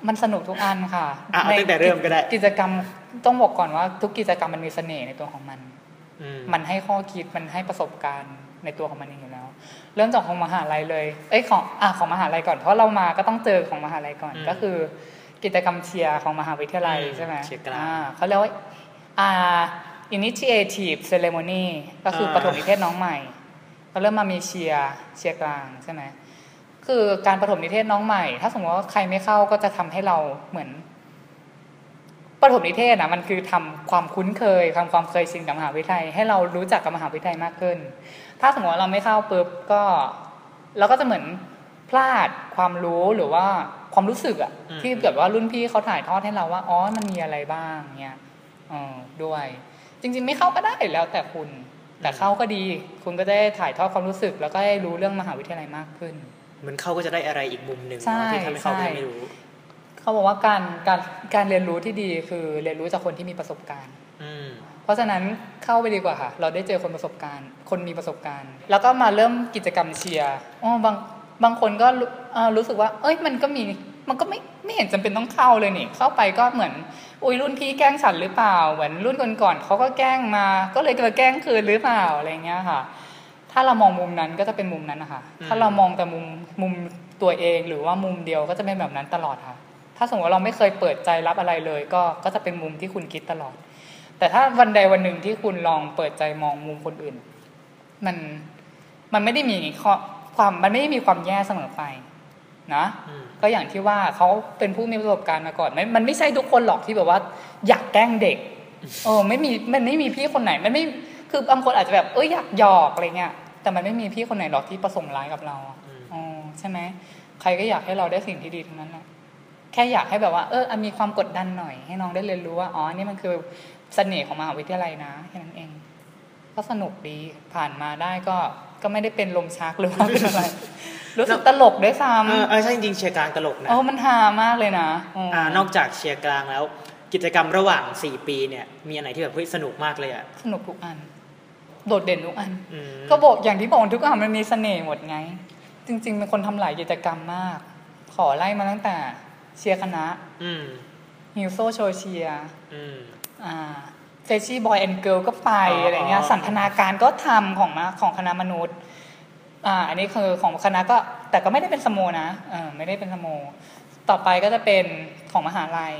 Speaker 1: มันสนุกทุกอันค่ะ
Speaker 2: อะเอาตั้งแต่เริ่มก็ได้
Speaker 1: กิจกรรมต้องบอกก่อนว่า ทุกกิจกรรมมันมีเสน่ห์ในตัวของมัน
Speaker 2: อืม
Speaker 1: มันให้ข้อคิดมันให้ประสบการณ์ในตัวของมันเองอยู่แล้ว เริ่มจากของมหาลัยเลยเอ้ยของอะของมหาลัยก่อนเพราะเรามาก็ต้องเจอของมหาลัยก่อนก็คือ กิจกรรมเชียร์ของมหาวิทยาลัยใช่ไหม
Speaker 2: เชียร์กลาง
Speaker 1: อ่าเขาเรียกว่าอ่า initiative ceremony ก็คือ
Speaker 2: อ่า
Speaker 1: ปฐมนิเทศน้องใหม่ ก็เริ่มมามีเชียร์เชียร์กลางใช่ไหมคือการปฐมนิเทศน้องใหม่ ถ้าสมมติว่าใครไม่เข้าก็จะทำให้เราเหมือนปฐมนิเทศนะมันคือทำความคุ้นเคยทำความเคยชินกับมหาวิทยาลัยให้เรารู้จักกับมหาวิทยาลัยมากขึ้น ถ้าสมมติว่าเราไม่เข้าปุ๊บก็เราก็จะเหมือนพลาดความรู้หรือว่าความรู้สึกอะ
Speaker 2: อืม
Speaker 1: ที่แบบว่ารุ่นพี่เขาถ่ายทอดให้เราว่าอ๋อมันมีอะไรบ้างเนี่ยเออด้วย จริง ๆ ไม่เข้าก็ได้แล้วแต่คุณ แต่เข้าก็ดี คุณก็ได้ถ่ายทอดความรู้สึก แล้วก็ได้รู้เรื่องมหาวิทยาลัยมากขึ้น
Speaker 2: เหมือนเขาก็จะได้อะไรอีกมุมหนึ่ง
Speaker 1: ใช่
Speaker 2: เนาะที่ทำให้เขา
Speaker 1: ใช่
Speaker 2: ไม่รู้
Speaker 1: เขาบอกว่าการการการเรียนรู้ที่ดีคือเรียนรู้จากคนที่มีประสบการณ์
Speaker 2: อืม
Speaker 1: เพราะฉะนั้นเข้าไปดีกว่าค่ะ เราได้เจอคนประสบการณ์ คนมีประสบการณ์ แล้วก็มาเริ่มกิจกรรมเชียร์อ๋อบางบางคนก็รู้เอ่อรู้สึกว่า เอ้ยมันก็มี มันก็ไม่ไม่เห็นจำเป็นต้องเข้าเลยนี่ เข้าไปก็เหมือน อุ้ยรุ่นพี่แกล้งฉันหรือเปล่า เหมือนรุ่นก่อนๆเขาก็แกล้งมา ก็เลยมาแกล้งคืนหรือเปล่าอะไรเงี้ยค่ะ ถ้าเรามองมุมนั้นก็จะเป็นมุมนั้นนะคะ
Speaker 2: อืม
Speaker 1: ถ้าเรามองแต่มุมมุมตัวเองหรือว่ามุมเดียวก็จะเป็นแบบนั้นตลอดค่ะ ถ้าสมมติว่าเราไม่เคยเปิดใจรับอะไรเลย ก็ก็จะเป็นมุมที่คุณคิดตลอด แต่ถ้าวันใดวันหนึ่งที่คุณลองเปิดใจมองมุมคนอื่น มันมันไม่ได้มีข้อความมันไม่ได้มีความแย่เสมอไป นะ
Speaker 2: อืม
Speaker 1: ก็อย่างที่ว่าเขาเป็นผู้มีประสบการณ์มาก่อนไม่มันไม่ใช่ทุกคนหรอกที่แบบว่า อยากแกล้งเด็กเออไม่มีมันไม่มีพี่คนไหนมันไม่คือบางคนอาจจะแบบเอ้ยอยากหยอกอะไรเงี้ยแต่มันไม่มีพี่คนไหนหรอกที่ประสงค์ร้ายกับเราอะ
Speaker 2: อืม
Speaker 1: อ๋อใช่ไหมใครก็อยากให้เราได้สิ่งที่ดีทั้งนั้นแหละแค่อยากให้แบบว่าเอออะมีความกดดันหน่อย ให้น้องได้เรียนรู้ว่าอ๋อนี่มันคือเสน่ห์ของมหาวิทยาลัยนะแค่นั้นเอง ก็สนุกดีผ่านมาได้ก็ก็ไม่ได้เป็นลมชักหรือว่าเป็นอะไร รู้สึกตลกด้วยซ้
Speaker 2: เออเออใช่จริงๆเชียร์กลางตลกำนะ
Speaker 1: เออมันฮามากเลยนะอ๋ออ
Speaker 2: อ่านอกจากเชียร์กลางแล้ว กิจกรรมระหว่าง 4 ปีเนี่ย มีอันไหนที่แบบเฮ้ยสนุกมากเลยอะ
Speaker 1: สนุกทุกอัน โดดเด่นทุกอัน
Speaker 2: อืม
Speaker 1: ก็บอกอย่างที่บอกทุกอันมันมีเสน่ห์หมดไง จริง ๆ เป็นคนทำหลายกิจกรรมมาก ขอไล่มาตั้งแต่เชียร์คณะ
Speaker 2: อืม
Speaker 1: HUSO โชว์เชียร์
Speaker 2: อืม
Speaker 1: อ่า freshy boy and girl ก็ไป
Speaker 2: อ๋ออ
Speaker 1: อะไรเงี้ยสันทนาการก็ทำของมาของคณะมนุษย์ อ่าอันนี้คือของคณะก็แต่ก็ไม่ได้เป็นสโมนะเออไม่ได้เป็นสโม ต่อไปก็จะเป็นของมหาลัย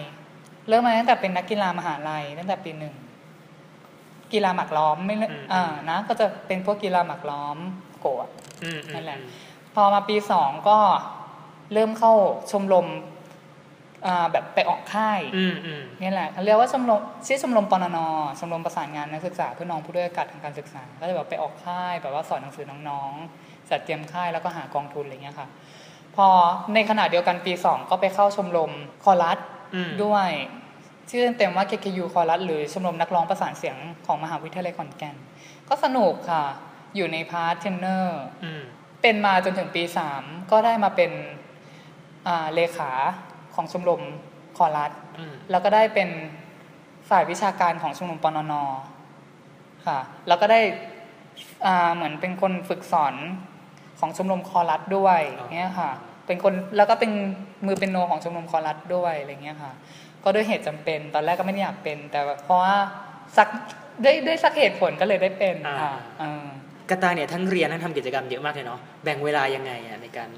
Speaker 1: เริ่มมาตั้งแต่เป็นนักกีฬามหาลัยตั้งแต่ปีหนึ่งกีฬาหมากล้อมไม่เลิก
Speaker 2: อืม
Speaker 1: อ่านะ ก็จะเป็นพวกกีฬาหมากล้อมโกะ
Speaker 2: อืมอืม
Speaker 1: นั่นแหละพอมาปีสองก็เริ่มเข้าชมรมอ่าแบบไปออกค่าย
Speaker 2: อืมอืม
Speaker 1: นี่แหละเขาเรียกว่าชมรมชื่อชมรมปนนชมรมประสานงานนักศึกษาเพื่อน้องผู้ด้อยโอกาสทางการศึกษา ก็จะแบบไปออกค่ายแบบว่าสอนหนังสือน้องๆ จัดเตรียมค่ายแล้วก็หากองทุนอะไรเงี้ยค่ะ พอในขณะเดียวกันปีสองก็ไปเข้าชมรมคอรัส
Speaker 2: อืม
Speaker 1: ด้วย ชื่อเต็มว่า KKU คอรัสหรือชมรมนักร้องประสานเสียงของมหาวิทยาลัยขอนแก่น ก็สนุกค่ะ อยู่ใน part tenor อื
Speaker 2: ม
Speaker 1: เป็นมาจนถึงปีสามก็ได้มาเป็นอ่าเลขาของชมรมคอรัส
Speaker 2: อืม
Speaker 1: แล้วก็ได้เป็นฝ่ายวิชาการของชมรมปนนค่ะ แล้วก็ได้อ่าเหมือนเป็นคนฝึกสอน ของชมรมคอรัสด้วยเนี่ยค่ะ เป็นคนแล้วก็เป็นมือเป็นโนของชมรมคอรัสด้วยอะไรเงี้ยค่ะ ก็ด้วยเหตุจำเป็นตอนแรกก็ไม่ได้อยากเป็น แต่เพราะว่าสักด้วยด้วยสักเหตุผลก็เลยได้เป็นค่ะเออ
Speaker 2: กระตายเนี่ยทั้งเรียนทั้งทำกิจกรรมเยอะมากเลยเนาะแบ่งเวลายังไงอะในการ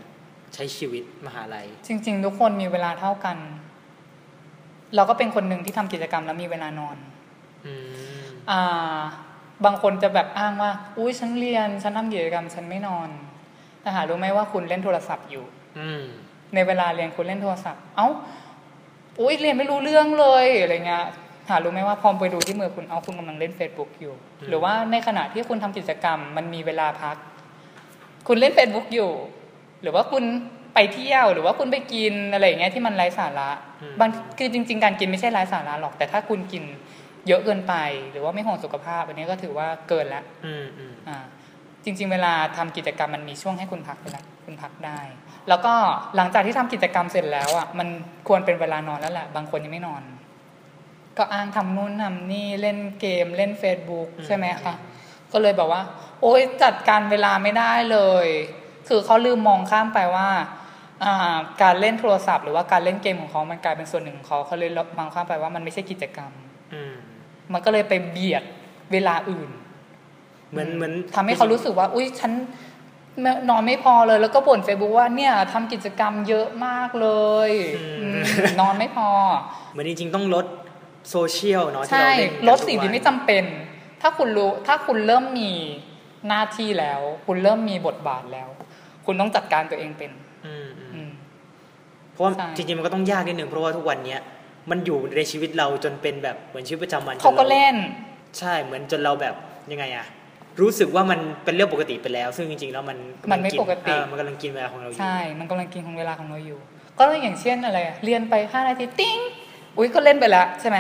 Speaker 2: ใช้ชีวิตมหาลัย
Speaker 1: จริง ๆ ทุกคนมีเวลาเท่ากัน เราก็เป็นคนหนึ่งที่ทำกิจกรรมแล้วมีเวลานอน
Speaker 2: อืม
Speaker 1: อ่า บางคนจะแบบอ้างว่า อุ้ยฉันเรียน ฉันทำกิจกรรม ฉันไม่นอน แต่หารู้ไหมว่าคุณเล่นโทรศัพท์อยู่
Speaker 2: อืม
Speaker 1: ในเวลาเรียนคุณเล่นโทรศัพท์ เอ้าอุ้ยเรียนไม่รู้เรื่องเลยอะไรเงี้ยหารู้ไหมว่าพอไปดูที่มือคุณเอาคุณกำลังเล่น Facebook อยู่
Speaker 2: อืม
Speaker 1: หรือว่าในขณะที่คุณทำกิจกรรม มันมีเวลาพัก คุณเล่น Facebook อยู่ หรือว่าคุณไปเที่ยวหรือว่าคุณไปกินอะไรอย่างเงี้ยที่มันไร้สาระบางคือจริง ๆ การกินไม่ใช่ไร้สาระหรอก แต่ถ้าคุณกินเยอะเกินไป หรือว่าไม่ห่วงสุขภาพอันนี้ก็ถือว่าเกินละ
Speaker 2: อืมอืม
Speaker 1: อ่า จริง ๆ เวลาทำกิจกรรมมันมีช่วงให้คุณพักไปแล้วคุณพักได้ แล้วก็หลังจากที่ทำกิจกรรมเสร็จแล้วอะมันควรเป็นเวลานอนแล้วแหละ บางคนยังไม่นอน ก็อ้างทำนู่นทำนี่เล่นเกม เล่น Facebook ใช่ไหมคะก็เลยแบบว่า โอ๊ยจัดการเวลาไม่ได้เลย คือเขาลืมมองข้ามไปว่าอ่าการเล่นโทรศัพท์หรือว่าการเล่นเกมของเขามันกลายเป็นส่วนหนึ่งของเขาเขาเลยมองข้ามไปว่ามันไม่ใช่กิจกรรม
Speaker 2: อืม
Speaker 1: มันก็เลยไปเบียดเวลาอื่น
Speaker 2: เหมือนเหมือน
Speaker 1: ทำให้เขารู้สึกว่า อุ้ยฉันไม่นอนไม่พอเลยแล้วก็บ่นเฟซบุ๊กว่าเนี่ยทำกิจกรรมเยอะมากเลยอืมนอนไม่พอ
Speaker 2: เหมือนจริงๆต้องลดโซเชียลเนาะที่
Speaker 1: ใช่
Speaker 2: เราเล่นกัน
Speaker 1: ลดสิ่งที่ไม่จำเป็น ถ้าคุณรู้ถ้าคุณเริ่มมีหน้าที่แล้ว คุณเริ่มมีบทบาทแล้ว คุณต้องจัดการตัวเองเป็น
Speaker 2: อืมอืม
Speaker 1: อืม
Speaker 2: เพราะว่า
Speaker 1: ใช่
Speaker 2: จริงๆมันก็ต้องยากนิดนึงเพราะว่าทุกวันเนี้ยมันอยู่ในชีวิตเราจนเป็นแบบเหมือนชีวิตประจำวันจน
Speaker 1: เขาก็
Speaker 2: ร
Speaker 1: เล่น
Speaker 2: ใช่เหมือนจนเราแบบยังไงอะ รู้สึกว่ามันเป็นเรื่องปกติไปแล้ว ซึ่งจริงๆแล้วมัน
Speaker 1: มันไม่ปกติ
Speaker 2: เออมันกำลังกินเวลาของเราอยู่
Speaker 1: ใช่มันกำลังกินของเวลาของเราอยู่ ก็อย่างเช่นอะไรอะเรียนไปห้านาทีติ้งอุ้ยก็เล่นไปแล้วใช่ไหม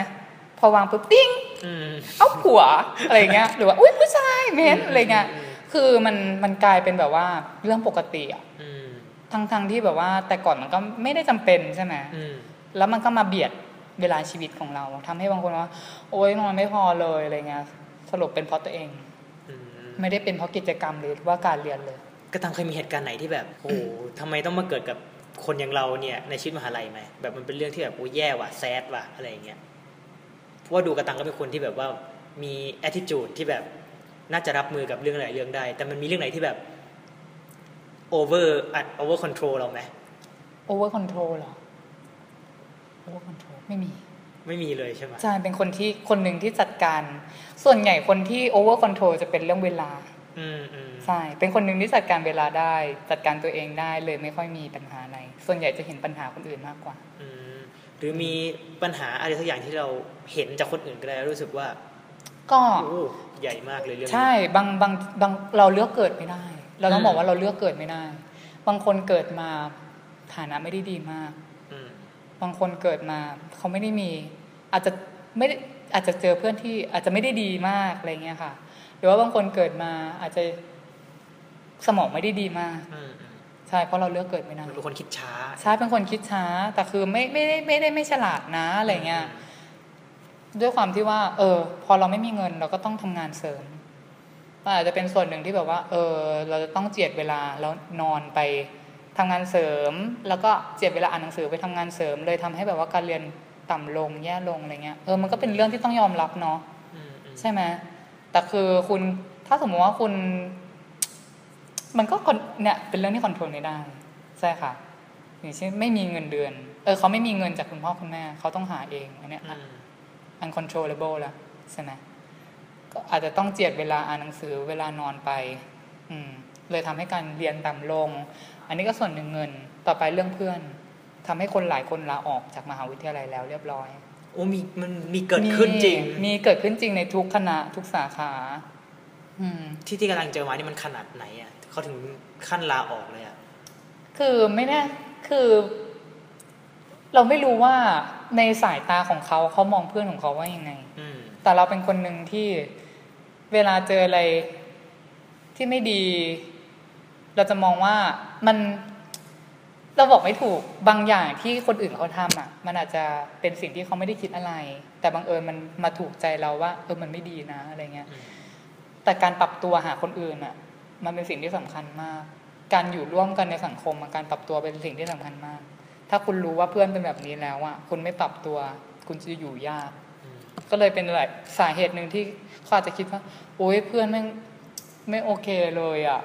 Speaker 1: พอวางปุ๊บติ้ง
Speaker 2: อืม
Speaker 1: เอ้าผัวอะไรเงี้ยหรือว่าอุ้ยผู้ชายเม้นอะไรเงี้ย
Speaker 2: อืม
Speaker 1: คือมันมันกลายเป็นแบบว่าเรื่องปกติอะ
Speaker 2: อืม
Speaker 1: ทั้งทั้งที่แบบว่าแต่ก่อนมันก็ไม่ได้จำเป็นใช่ไหม
Speaker 2: อืม
Speaker 1: แล้วมันก็มาเบียดเวลาชีวิตของเราทำให้บางคนว่า โอ๊ยนอนไม่พอเลยอะไรเงี้ยสรุปเป็นเพราะตัวเอง
Speaker 2: อืม
Speaker 1: ไม่ได้เป็นเพราะกิจกรรมหรือว่าการเรียนเลย
Speaker 2: กระตังเคยมีเหตุการณ์ไหนที่แบบโอ้โหทำไมต้องมาเกิดกับคนอย่างเราเนี่ยในชีวิตมหาลัยไหมแบบมันเป็นเรื่องที่แบบโอ้แย่ว่ะแซดว่ะอะไรอย่างเงี้ยเพราะว่าดูกระตังก็เป็นคนที่แบบว่ามี attitude ที่แบบน่าจะรับมือกับเรื่องหลายเรื่องได้ แต่มันมีเรื่องไหนที่แบบ over อัด over control เราไหม
Speaker 1: over control เหรอ over control ไม่มี
Speaker 2: ไม่มีเลยใช่ไหม
Speaker 1: ใช่เป็นคนที่คนหนึ่งที่จัดการ ส่วนใหญ่คนที่ over control จะเป็นเรื่องเวลา
Speaker 2: อืมอืม
Speaker 1: ใช่ เป็นคนหนึ่งที่จัดการเวลาได้ จัดการตัวเองได้เลยไม่ค่อยมีปัญหาอะไร ส่วนใหญ่จะเห็นปัญหาคนอื่นมากกว่า
Speaker 2: อืมหรือมีปัญหาอะไรสักอย่างที่เราเห็นจากคนอื่นก็ได้แล้วรู้สึกว่า
Speaker 1: ก็
Speaker 2: โอ้ใหญ่มากเลยเรื่องนี้
Speaker 1: ใช่บางบางบางเราเลือกเกิดไม่ได้ เราต้อง
Speaker 2: อืม
Speaker 1: บอกว่าเราเลือกเกิดไม่ได้ บางคนเกิดมาฐานะไม่ได้ดีมาก
Speaker 2: อืม
Speaker 1: บางคนเกิดมาเขาไม่ได้มี อาจจะไม่ได้อาจจะเจอเพื่อนที่อาจจะไม่ได้ดีมากอะไรเงี้ยค่ะ หรือว่าบางคนเกิดมาอาจจะสมองไม่ได้ดีมาก
Speaker 2: อืมอืม
Speaker 1: ใช่เพราะเราเลือกเกิดไม่ได้
Speaker 2: มันเป็นคนคิดช้า
Speaker 1: ใช่เป็นคนคิดช้า แต่คือไม่ไม่ได้ไม่ได้ไม่ฉลาดนะอะไรเงี้ยด้วยความที่ว่า เออ พอเราไม่มีเงินเราก็ต้องทำงานเสริมมันอาจจะเป็นส่วนหนึ่งที่แบบว่า เออ เราจะต้องเจียดเวลาแล้วนอนไป ทำงานเสริม แล้วก็เจียดเวลาอ่านหนังสือไปทำงานเสริม เลยทำให้แบบว่าการเรียนต่ำลงแย่ลงอะไรเงี้ยเออมันก็เป็นเรื่องที่ต้องยอมรับเนาะ
Speaker 2: อืมอืม
Speaker 1: ใช่ไหมแต่คือคุณถ้าสมมติว่าคุณ มันก็ con- เนี่ยเป็นเรื่องที่คอนโทรลไม่ได้ใช่ค่ะอย่างเช่นไม่มีเงินเดือน เออเขาไม่มีเงินจากคุณพ่อคุณแม่เขาต้องหาเองอันเนี้ย
Speaker 2: อืม
Speaker 1: uncontrollable แล้วใช่ไหมก็อาจจะต้องเจียดเวลาอ่านหนังสือเวลานอนไป อืมเลยทำให้การเรียนต่ำลง อันนี้ก็ส่วนหนึ่งเงินต่อไปเรื่องเพื่อนทำให้คนหลายคนลาออกจากมหาวิทยาลัยแล้วเรียบร้อย
Speaker 2: โอ้มีมันมีเกิดขึ้นจริง
Speaker 1: มีมีเกิดขึ้นจริงในทุกคณะทุกสาขาอืม
Speaker 2: ที่ที่กำลังเจอมานี่มันขนาดไหนอะเขาถึงขั้นลาออกเลยอะ
Speaker 1: คือไม่แน่คือ เราไม่รู้ว่าในสายตาของเขาเขามองเพื่อนของเขาว่ายังไง
Speaker 2: อืม
Speaker 1: แต่เราเป็นคนหนึ่งที่เวลาเจออะไรที่ไม่ดี เราจะมองว่ามันเราบอกไม่ถูกบางอย่างที่คนอื่นเขาทำอะ มันอาจจะเป็นสิ่งที่เขาไม่ได้คิดอะไร แต่บังเอิญมันมาถูกใจเราว่าเออมันไม่ดีนะอะไรเงี้ย แต่การปรับตัวหาคนอื่นอะ มันเป็นสิ่งที่สำคัญมาก การอยู่ร่วมกันในสังคมการปรับตัวเป็นสิ่งที่สำคัญมาก ถ้าคุณรู้ว่าเพื่อนเป็นแบบนี้แล้วอะคุณไม่ปรับตัว คุณจะอยู่ยาก ก็เลยเป็นหลายสาเหตุหนึ่งที่เขาอาจจะคิดว่าโอ๊ยเพื่อนไม่ไม่โอเคเลยอะ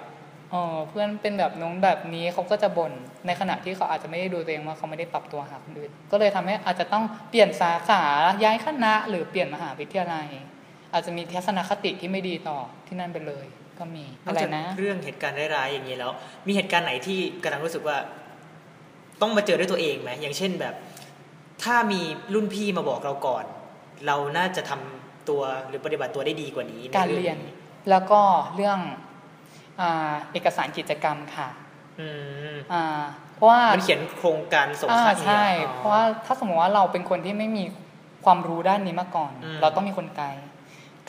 Speaker 1: ออเพื่อนเป็นแบบน้องแบบนี้เขาก็จะบน่นในขณะที่เขาอาจจะไม่ได้ดูตัวเองว่าเขาไม่ได้ปรับตัวหาคนอื่นก็เลยทำให้อาจจะต้องเปลี่ยนสาขาย้ายคณะ หรือเปลี่ยนมหาวิทยาลัย อาจจะมีทัศนคติที่ไม่ดีต่อที่นั่นไปเลย ก็มี
Speaker 2: นอ
Speaker 1: อะ
Speaker 2: ก
Speaker 1: ไร
Speaker 2: จาก
Speaker 1: นะ
Speaker 2: เรื่องเหตุการณ์ร้ายๆอย่างนี้แล้ว มีเหตุการณ์ไหนที่กำลังรู้สึกว่า ต้องมาเจอด้วยตัวเองไหมอย่างเช่นแบบ ถ้ามีรุ่นพี่มาบอกเราก่อน เราน่าจะทำตัวหรือปฏิบัติตัวได้ดีกว่านี้ใน
Speaker 1: การเรียน แล้วก็เรื่องอ่า เอกสารกิจกรรมค่ะ
Speaker 2: อืม
Speaker 1: อ่าเพราะว่า
Speaker 2: มันเขียนโครงการส่ง
Speaker 1: อ่า
Speaker 2: ค่าเนีย
Speaker 1: ใช่
Speaker 2: อ๋อ
Speaker 1: เพราะว่าถ้าสมมติว่าเราเป็นคนที่ไม่มีความรู้ด้านนี้มาก่อน
Speaker 2: อืม
Speaker 1: เราต้องมีคนไกด์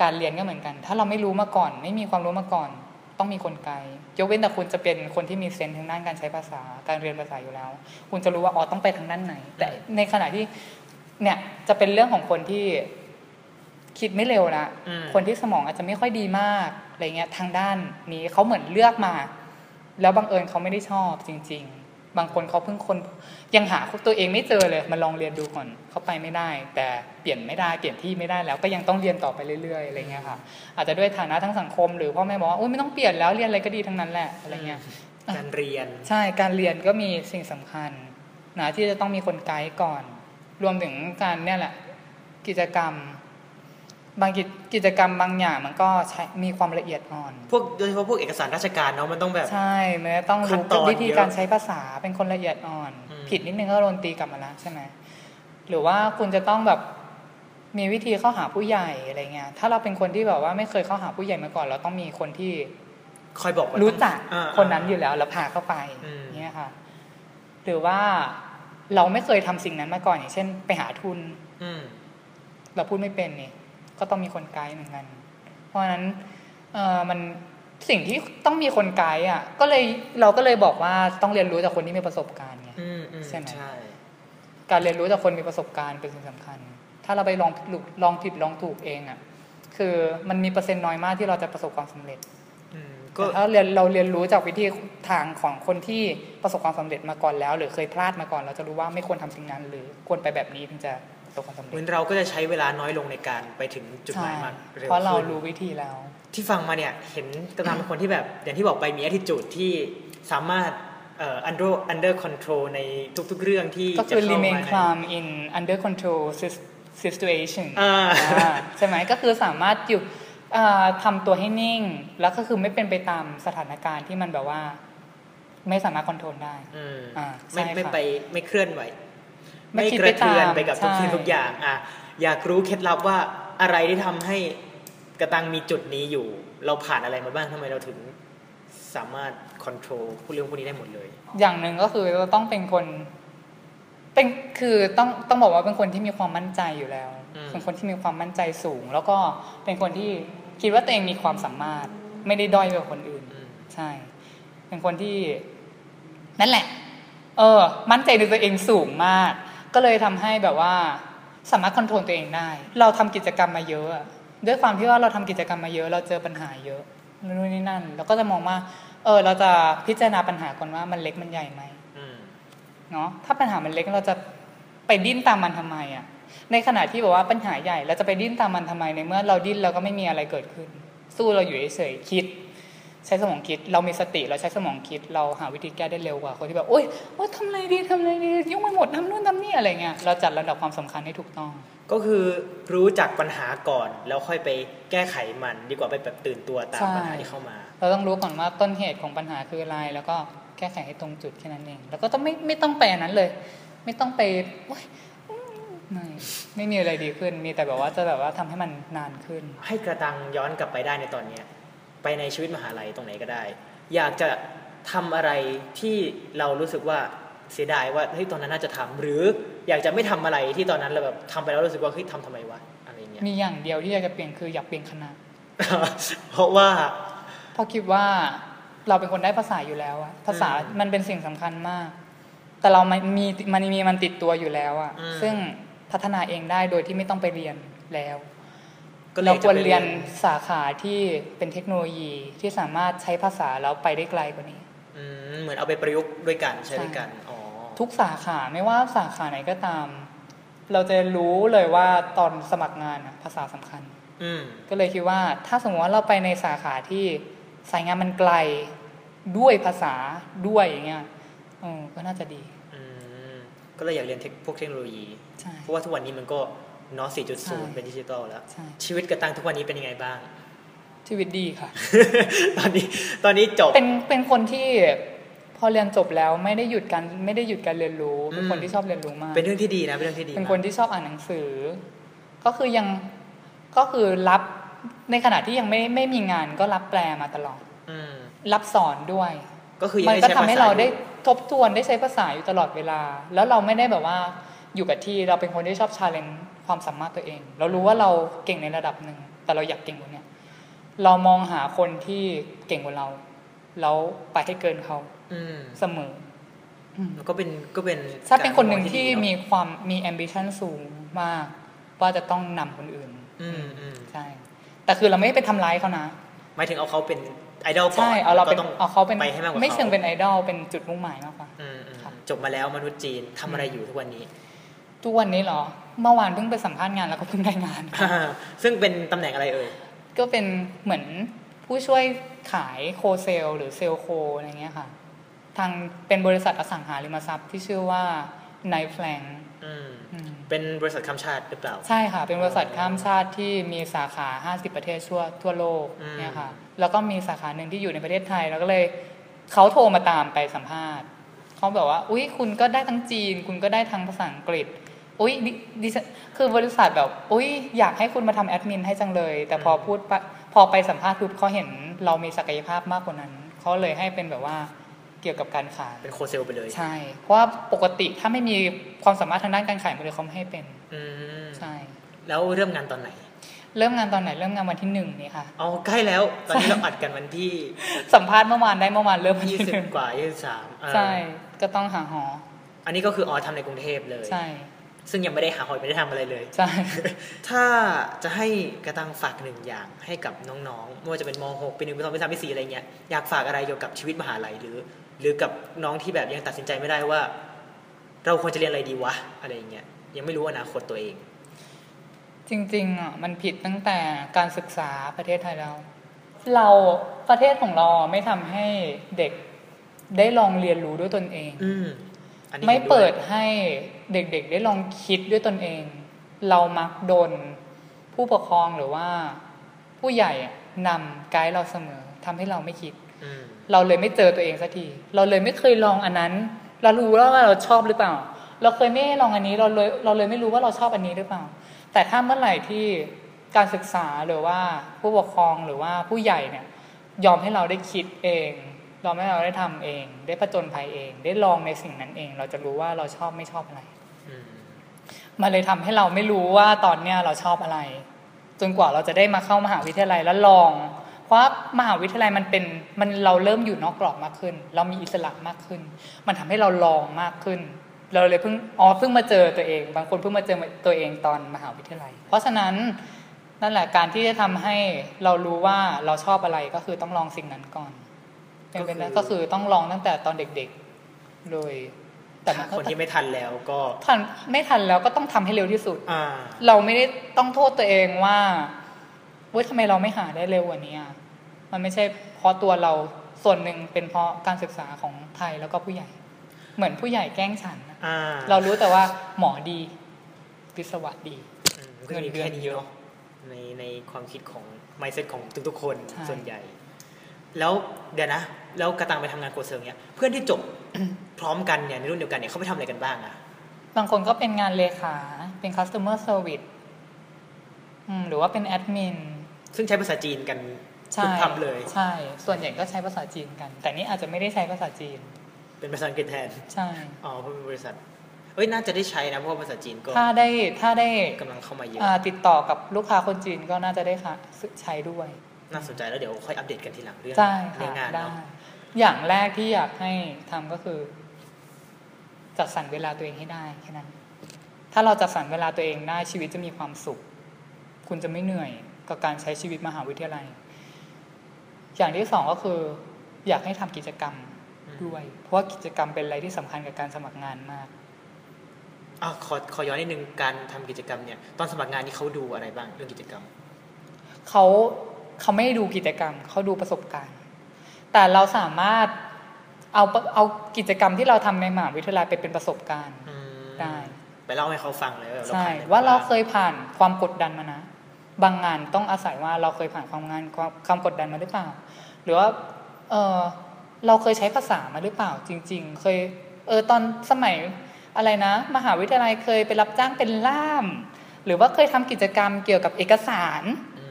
Speaker 1: การเรียนก็เหมือนกัน ถ้าเราไม่รู้มาก่อน ไม่มีความรู้มาก่อน ต้องมีคนไกด์ยกเว้นแต่คุณจะเป็นคนที่มีเซนส์ทางด้านการใช้ภาษา การเรียนภาษาอยู่แล้ว คุณจะรู้ว่าอ๋อต้องไปทางด้านไหน แต่ในขณะที่เนี่ยจะเป็นเรื่องของคนที่ คิดไม่เร็วนะ
Speaker 2: อืม
Speaker 1: คนที่สมองอาจจะไม่ค่อยดีมากอะไรเงี้ยทางด้านนี้เขาเหมือนเลือกมา แล้วบังเอิญเขาไม่ได้ชอบจริง ๆ บางคนเขาเพิ่งคนยังหาตัวเองไม่เจอเลยมาลองเรียนดูก่อนเขาไปไม่ได้ แต่เปลี่ยนไม่ได้เปลี่ยนที่ไม่ได้แล้วก็ยังต้องเรียนต่อไปเรื่อยๆอะไรเงี้ยค่ะอาจจะด้วยฐานะทั้งสังคม หรือพ่อแม่บอกว่าโอ้ยไม่ต้องเปลี่ยนแล้วเรียนอะไรก็ดีทั้งนั้นแหละอะไรเงี้ย
Speaker 2: การเรียน
Speaker 1: ใช่การเรียนก็มีสิ่งสำคัญนะที่จะต้องมีคนไกด์ก่อน รวมถึงการเนี่ยแหละกิจกรรม บางกิจกิจกรรมบางอย่างมันก็ใช้มีความละเอียดอ่อน
Speaker 2: พวกโดยเฉพาะพวกเอกสารราชการเนาะมันต้องแบบ
Speaker 1: ใช่มันจะต้อง
Speaker 2: ขั้น
Speaker 1: รู้
Speaker 2: ตอน
Speaker 1: วิธี
Speaker 2: เยอะ
Speaker 1: การใช้ภาษาเป็นคนละเอียดอ่อน
Speaker 2: อืม
Speaker 1: ผิดนิดนึงก็โดนตีกลับมาแล้วใช่ไหมหรือว่าคุณจะต้องแบบมีวิธีเข้าหาผู้ใหญ่อะไรเงี้ย ถ้าเราเป็นคนที่แบบว่าไม่เคยเข้าหาผู้ใหญ่มาก่อน เราต้องมีคนที่
Speaker 2: คอยบอกว่า
Speaker 1: รู้จัก
Speaker 2: อ่า
Speaker 1: คนนั้นอยู่แล้วแล้วพาเข้าไป
Speaker 2: อืม
Speaker 1: เนี่ยค่ะ หรือว่าเราไม่เคยทำสิ่งนั้นมาก่อนอย่างเช่น ไปหาทุน
Speaker 2: อืม
Speaker 1: เราพูดไม่เป็นนี่ ก็ต้องมีคนไกด์เหมือนกัน เพราะฉะนั้นเออมันสิ่งที่ต้องมีคนไกด์อะ ก็เลยเราก็เลยบอกว่าต้องเรียนรู้จากคนที่มีประสบการณ์ไง
Speaker 2: อืมอืม
Speaker 1: ใช่ไหม
Speaker 2: ใช่
Speaker 1: การเรียนรู้จากคนมีประสบการณ์เป็นสิ่งสำคัญ ถ้าเราไปลองผิดลองผิดลองถูกเองอะ คือมันมีเปอร์เซ็นต์น้อยมากที่เราจะประสบความสำเร็จ
Speaker 2: อืมก็
Speaker 1: แต่ถ้าเรียนเราเรียนรู้จากวิธีทางของคนที่ประสบความสำเร็จมาก่อนแล้ว หรือเคยพลาดมาก่อน เราจะรู้ว่าไม่ควรทำสิ่งนั้น หรือควรไปแบบนี้ถึงจะ ประสบความสำ
Speaker 2: เห
Speaker 1: เร็
Speaker 2: มือ
Speaker 1: จ
Speaker 2: นเราก็จะใช้เวลาน้อยลงในการไปถึงจุดห
Speaker 1: ใช่
Speaker 2: มายมากเร็ว
Speaker 1: เพราะเรา
Speaker 2: ขึ้น
Speaker 1: รู้วิธีแล้ว
Speaker 2: ที่ฟังมาเนี่ยเห็นกำลังเป็นคนที่แบบ อย่างที่บอกไปมี attitude ที่สามารถเอ่อ under under control ในทุกๆเรื่องที่
Speaker 1: ก็
Speaker 2: จะ
Speaker 1: คือ
Speaker 2: เข้า
Speaker 1: remain
Speaker 2: มาใน
Speaker 1: calm in under control sis- situation
Speaker 2: อ่า
Speaker 1: อ่าใช่ไหมก็คือสามารถอยู่อ่าทำตัวให้นิ่ง แล้วก็คือไม่เป็นไปตามสถานการณ์ที่มันแบบว่า ไม่สามารถคอนโทรลได้
Speaker 2: อืม
Speaker 1: อ่า
Speaker 2: ไม่
Speaker 1: ใช่
Speaker 2: ไม่
Speaker 1: ค่ะ
Speaker 2: ไปไม่เคลื่อนไหว
Speaker 1: ไม่
Speaker 2: ไม่
Speaker 1: คิด
Speaker 2: ก
Speaker 1: ไประ
Speaker 2: เทือน
Speaker 1: ตาม
Speaker 2: ไปกับทุก
Speaker 1: ใช่
Speaker 2: สิ่งทุกอย่างอะอยากรู้เคล็ดลับว่าอะไรที่ทำให้กระตังมีจุดนี้อยู่ เราผ่านอะไรมาบ้างทำไมเราถึงสามารถควบคุมผู้เรื่องพวกนี้ได้หมดเลย
Speaker 1: อย่างหนึ่งก็คือเราต้องเป็นคนเป็นคือต้องต้องบอกว่าเป็นคนที่มีความมั่นใจอยู่แล้ว
Speaker 2: อืม
Speaker 1: เป็นคนที่มีความมั่นใจสูง แล้วก็เป็นคนที่คิดว่าตัวเองมีความสามารถ ไม่ได้ด้อยกว่าคนอื่น
Speaker 2: อืม
Speaker 1: ใช่ เป็นคนที่นั่นแหละ เออ มั่นใจในตัวเองสูงมาก ก็เลยทำให้แบบว่าสามารถคอนโทรลตัวเองได้ เราทำกิจกรรมมาเยอะอะด้วยความที่ว่าเราทำกิจกรรมมาเยอะ เราเจอปัญหาเยอะนู่นนี่นั่นแล้วก็จะมองว่า เออ เราจะพิจารณาปัญหาก่อนว่ามันเล็กมันใหญ่ไหม
Speaker 2: อืม
Speaker 1: เนาะถ้าปัญหามันเล็กเราจะไปดิ้นตามมันทำไมอะ่ะ ในขณะที่บอกว่าปัญหาใหญ่เราจะไปดิ้นตามมันทำไมในเมื่อเราดิ้นเราก็ไม่มีอะไรเกิดขึ้น สู้เราอยู่เฉยๆคิด ใช้สมองคิด เรามีสติเราใช้สมองคิด เราหาวิธีแก้ได้เร็วกว่าคนที่แบบโอ๊ยโอ๊ยทำอะไรดีทำอะไรดียุ่งไปหมดทำนู่นทำนี่อะไรเงี้ยเราจัดลำดับความสำคัญให้ถูกต้อง
Speaker 2: ก็คือรู้จักปัญหาก่อนแล้วค่อยไปแก้ไขมันดีกว่าไปแบบตื่นตัวตาม
Speaker 1: ใช่
Speaker 2: ปัญหาที่เข้ามา
Speaker 1: เราต้องรู้ก่อนว่าต้นเหตุของปัญหาคืออะไรแล้วก็แก้ไขให้ตรงจุดแค่นั้นเองแล้วก็ต้องไม่ไม่ต้องไปอันนั้นเลย ไม่ต้องไปโอ๊ยอืมไม่ไม่มีอะไรดีขึ้น มีแต่แบบว่าจะแบบว่าทำให้มันนานขึ้น
Speaker 2: ให้กระตังย้อนกลับไปได้ในตอนเนี้ย ไปในชีวิตมหาลัยตรงไหนก็ได้ อยากจะทำอะไรที่เรารู้สึกว่าเสียดายว่าเฮ้ยตอนนั้นน่าจะทำหรืออยากจะไม่ทำอะไรที่ตอนนั้นเราแบบทำไปแล้วรู้สึกว่าเฮ้ยทำทำไมวะอะไรเงี้ย
Speaker 1: มีอย่างเดียวที่อยากจะเปลี่ยนคืออยากเปลี่ยนคณะ
Speaker 2: เพราะว่า
Speaker 1: เพราะคิดว่าเราเป็นคนได้ภาษาอยู่แล้วอะภาษา
Speaker 2: อืม
Speaker 1: มันเป็นสิ่งสำคัญมาก แต่เรามันมีมันมีมันติดตัวอยู่แล้วอะ
Speaker 2: อืม
Speaker 1: ซึ่งพัฒนาเองได้โดยที่ไม่ต้องไปเรียนแล้ว
Speaker 2: ก็ เลย
Speaker 1: เราควร
Speaker 2: จะไป
Speaker 1: เรียนสาขาที่เป็นเทคโนโลยีที่สามารถใช้ภาษาแล้วไปได้ไกลกว่านี้
Speaker 2: อืมเหมือนเอาไปประยุกต์ด้วยกันใช้
Speaker 1: ใช่
Speaker 2: ด้วยกันอ๋อ
Speaker 1: ทุกสาขาไม่ว่าสาขาไหนก็ตาม เราจะรู้เลยว่าตอนสมัครงานอะภาษาสำคัญ
Speaker 2: อืม
Speaker 1: ก็เลยคิดว่าถ้าสมมติว่าเราไปในสาขาที่สายงานมันไกลด้วยภาษาด้วยอย่างเงี้ยเออก็น่าจะดี
Speaker 2: อืมก็เลยอยากเรียนเทคพวกเทคโนโลยี
Speaker 1: ใช่
Speaker 2: เพราะว่าทุกวันนี้มันก็ เนาะ
Speaker 1: ใช่
Speaker 2: 4.0 เป็นดิจิตอลแล้ว
Speaker 1: ใช่
Speaker 2: ชีวิตกระตังทุกวันนี้เป็นยังไงบ้าง
Speaker 1: ชีวิตดีค่ะ
Speaker 2: ตอนนี้ตอนนี้จบ
Speaker 1: เป็นเป็นคนที่พอเรียนจบแล้วไม่ได้หยุดการไม่ได้หยุดการเรียนรู้เป็นคน
Speaker 2: อืม
Speaker 1: ที่ชอบเรียนรู้มาก
Speaker 2: เป็นเรื่องที่ดีนะเป็นเรื่องที่ดี
Speaker 1: เป็น
Speaker 2: มาก
Speaker 1: คนที่ชอบอ่านหนังสือ ก็คือยังก็คือรับในขณะที่ยังไม่ไม่มีงานก็รับแปลมาตลอด
Speaker 2: อืม
Speaker 1: รับสอนด้วย
Speaker 2: ก็คือยัง
Speaker 1: มัน
Speaker 2: ได้
Speaker 1: ก็
Speaker 2: ใช้
Speaker 1: ทำ
Speaker 2: ภา
Speaker 1: ให้
Speaker 2: ษา
Speaker 1: เรา
Speaker 2: อยู่
Speaker 1: ได้ทบทวนได้ใช้ภาษาอยู่ตลอดเวลา แล้วเราไม่ได้แบบว่าอยู่กับที่เราเป็นคนที่ชอบชาเลนจ์ ความสามารถตัวเอง เรารู้ว่าเราเก่งในระดับหนึ่ง แต่เราอยากเก่งกว่าเนี้ยเรามองหาคนที่เก่งกว่าเรา แล้วไปให้เกินเขา
Speaker 2: อืม
Speaker 1: เสมออืม
Speaker 2: แล้วก็เป็นก็เป็น
Speaker 1: ถ้าเป็นคนหนึ่งที่
Speaker 2: การมอง
Speaker 1: มีความมี ambition สูงมาก ว่าจะต้องนำคนอื่น
Speaker 2: อืมอืม
Speaker 1: ใช่ แต่คือเราไม่ได้ไปทำร้ายเขานะ
Speaker 2: หมายถึงเอาเขาเป็นไอดอลก่อน
Speaker 1: ใช่เอาเราเป็น
Speaker 2: แล้วก็ต้อง
Speaker 1: เอาเขาเป็น
Speaker 2: ไปให้มากกว่า
Speaker 1: ไม่เชิง
Speaker 2: เขา
Speaker 1: เป็นไอดอลเป็นจุดมุ่งหมายมากกว่า
Speaker 2: อืมอืม
Speaker 1: ครับ
Speaker 2: จบมาแล้วมนุษย์จีนทำอะไรอยู่ทุกวันนี้
Speaker 1: ทุกวันนี้เหรอ เมื่อวานเพิ่งไปสัมภาษณ์งานแล้วก็เพิ่งได้งาน
Speaker 2: ซึ่งเป็นตำแหน่งอะไรเอ่ย
Speaker 1: ก็เป็นเหมือนผู้ช่วยขายโคเซลหรือเซลโคอะไรเงี้ยค่ะ ทางเป็นบริษัทอสังหาริมทรัพย์ที่ชื่อว่า n i g h t p l a n
Speaker 2: อืม
Speaker 1: อืม
Speaker 2: เป็นบริษัทข้ามชาติหรือเปล่า
Speaker 1: ใช่ค่ะ เป็นบริษัทข้ามชาติที่มีสาขา 50 ประเทศทั่วทั่วโลก
Speaker 2: อืม
Speaker 1: เนี่ยค่ะ แล้วก็มีสาขาหนึ่งที่อยู่ในประเทศไทย แล้วก็เลยเขาโทรมาตามไปสัมภาษณ์เขาบอกว่า อุ้ยคุณก็ได้ทั้งจีน คุณก็ได้ทั้งภาษาอังกฤษ อุ้ยดิดิฉันคือบริษัทแบบอุ้ยอยากให้คุณมาทำแอดมินให้จังเลย แต่พอพูดปะพอไปสัมภาษณ์ปุ๊บเขาเห็นเรามีศักยภาพมากกว่านั้นเขาเลยให้เป็นแบบว่าเกี่ยวกับการขาย
Speaker 2: เป็นโคเซลไปเลย
Speaker 1: ใช่ เพราะว่าปกติถ้าไม่มีความสามารถทางด้านการขายมันเลยเขาไม่ให้เป็น
Speaker 2: อืม
Speaker 1: ใช่
Speaker 2: แล้วเริ่มงานตอนไหน
Speaker 1: เริ่มงานตอนไหน เริ่มงานวันที่หนึ่งนี่ค่ะ
Speaker 2: เอาใกล้แล้ว ตอนนี้เราอัดกันวันที่
Speaker 1: สัมภาษณ์เมื่อวานได้เมื่อวานเริ่มวัน
Speaker 2: ยี่
Speaker 1: ที่ห
Speaker 2: สิบ
Speaker 1: นึ่ง
Speaker 2: กว่ายี่สิบสาม
Speaker 1: ใช่ ก็ต้องหาหอ
Speaker 2: อันนี้ก็คืออ๋อทำในกรุงเทพเลย
Speaker 1: ใช่
Speaker 2: ซึ่งยังไม่ได้หาหอยไม่ได้ทำอะไรเลย
Speaker 1: ใช่
Speaker 2: ถ้าจะให้กระตังฝากหนึ่งอย่างให้กับน้องๆไม่ว่าจะเป็นม .6 ปีหนึ่งปีสองปีสามปีสี่อะไรเงี้ยอยากฝากอะไรเกี่ยวกับชีวิตมหาลัยหรือ หรือกับน้องที่แบบยังตัดสินใจไม่ได้ว่า เราควรจะเรียนอะไรดีวะอะไรเงี้ยยังไม่รู้อนาคตตัวเอง
Speaker 1: จริงๆอะมันผิดตั้งแต่การศึกษาประเทศไทยแล้วเราประเทศของเราไม่ทำให้เด็กได้ลองเรียนรู้ด้วยตนเอง
Speaker 2: อืมอันนี้
Speaker 1: ไม่
Speaker 2: ห็นวย
Speaker 1: เปิดให้ เด็กๆได้ลองคิดด้วยตนเอง เรามักโดนผู้ปกครองหรือว่า ผู้ใหญ่อะนำไกด์เราเสมอทำให้เราไม่คิด
Speaker 2: อืม
Speaker 1: เราเลยไม่เจอตัวเองสักที เราเลยไม่เคยลองอันนั้น เรารู้แล้วว่าเราชอบหรือเปล่า เราเคยไม่ได้ลองอันนี้เราเลยเราเลยไม่รู้ว่าเราชอบอันนี้หรือเปล่า แต่ถ้าเมื่อไหร่ที่การศึกษาหรือว่าผู้ปกครองหรือว่าผู้ใหญ่เนี่ย ยอมให้เราได้คิดเองยอมให้เราได้ทำเอง ได้ผจญภัยเอง ได้ลองในสิ่งนั้นเอง เราจะรู้ว่าเราชอบไม่ชอบอะไร
Speaker 2: อืม
Speaker 1: มันเลยทำให้เราไม่รู้ว่าตอนเนี้ยเราชอบอะไร จนกว่าเราจะได้มาเข้ามหาวิทยาลัยแล้วลอง เพราะมหาวิทยาลัยมันเป็นมันเราเริ่มอยู่นอกกรอบมากขึ้น เรามีอิสระมากขึ้น มันทำให้เราลองมากขึ้น เราเลยเพิ่งอ๋อเพิ่งมาเจอตัวเอง บางคนเพิ่งมาเจอตัวเองตอนมหาวิทยาลัย เพราะฉะนั้นนั่นแหละการที่จะทำให้เรารู้ว่าเราชอบอะไรก็คือต้องลองสิ่งนั้นก่อนเป็นไปได้ก็คือต้องลองตั้งแต่ตอนเด็กๆโดย แต่มันก็
Speaker 2: คนที่ไม่ทันแล้วก็
Speaker 1: ทันไม่ทันแล้วก็ต้องทำให้เร็วที่สุด
Speaker 2: อ่า
Speaker 1: เราไม่ได้ต้องโทษตัวเองว่าเว้ยทำไมเราไม่หาได้เร็วกว่านี้อะมันไม่ใช่เพราะตัวเราส่วนหนึ่งเป็นเพราะการศึกษาของไทยแล้วก็ผู้ใหญ่ เหมือนผู้ใหญ่แกล้งฉันอะ
Speaker 2: อ่า
Speaker 1: เรารู้แต่ว่าหมอดีวิศวะดี
Speaker 2: อืมก็มี
Speaker 1: เงินเดือน
Speaker 2: แค่นี้
Speaker 1: เยอะ
Speaker 2: เนาะในในความคิดของ mindset ของทุกๆคน
Speaker 1: ใช่
Speaker 2: ส่วนใหญ่ แล้วเดี๋ยวนะ แล้วกระตังไปทำงานโกเซิร์เนี่ยเพื่อนที่จบพร้อมกันเนี่ยในรุ่นเดียวกันเนี่ยเขาไปทำอะไรกันบ้างอะ
Speaker 1: บางคนก็เป็นงานเลขาเป็น customer service อืมหรือว่าเป็นแอดมิน
Speaker 2: ซึ่งใช้ภาษาจีนกัน
Speaker 1: ใช่
Speaker 2: ทุกคำเลย
Speaker 1: ใช่ ส่วนใหญ่ก็ใช้ภาษาจีนกัน แต่นี่อาจจะไม่ได้ใช้ภาษาจีน
Speaker 2: เป็นภาษาอังกฤษแทน
Speaker 1: ใช่
Speaker 2: อ๋อเพราะเป็นบริษัทเอ้ยน่าจะได้ใช้นะเพราะว่าภาษาจีนก็
Speaker 1: ถ้าได้ถ้าได้
Speaker 2: กำลังเข้ามาเยอะ
Speaker 1: อ่าติดต่อกับลูกค้าคนจีนก็น่าจะได้ค่ะใช้ด้วย
Speaker 2: น่าสนใจแล้วเดี๋ยวค่อยอัปเดตกันทีหลังเรื่อง
Speaker 1: ใช่
Speaker 2: เรื่อง
Speaker 1: ค่ะ
Speaker 2: งาน
Speaker 1: ได้
Speaker 2: เนาะ
Speaker 1: อย่างแรกที่อยากให้ทำก็คือ จัดสรรเวลาตัวเองให้ได้แค่นั้น ถ้าเราจัดสรรเวลาตัวเองได้ชีวิตจะมีความสุข คุณจะไม่เหนื่อยกับการใช้ชีวิตมหาวิทยาลัย อย่างที่สองก็คือ อยากให้ทำกิจกรรมด้วย เพราะว่ากิจกรรมเป็นอะไรที่สำคัญกับการสมัครงานมาก
Speaker 2: อะขอขอย้อนนิดนึงการทำกิจกรรมเนี่ย ตอนสมัครงานนี่เขาดูอะไรบ้างเรื่องกิจกรรม
Speaker 1: เขา เขาไม่ได้ดูกิจกรรม เขาดูประสบการณ์ แต่เราสามารถเอาเอากิจกรรมที่เราทำในมหาวิทยาลัยไปเป็นประสบการณ์
Speaker 2: อืม
Speaker 1: ได้
Speaker 2: ไปเล่าให้เขาฟังเลยว่าเรา
Speaker 1: ใช่
Speaker 2: ผ่นอะไร
Speaker 1: ว่าเรา
Speaker 2: บ้ง
Speaker 1: เคยผ่านความกดดันมานะ บางงานต้องอาศัยว่าเราเคยผ่านความงานความความกดดันมาหรือเปล่า หรือว่าเออเราเคยใช้ภาษามาหรือเปล่า จริง ๆ เคยเออตอนสมัยอะไรนะ มหาวิทยาลัยเคยไปรับจ้างเป็นล่าม หรือว่าเคยทำกิจกรรมเกี่ยวกับเอกสาร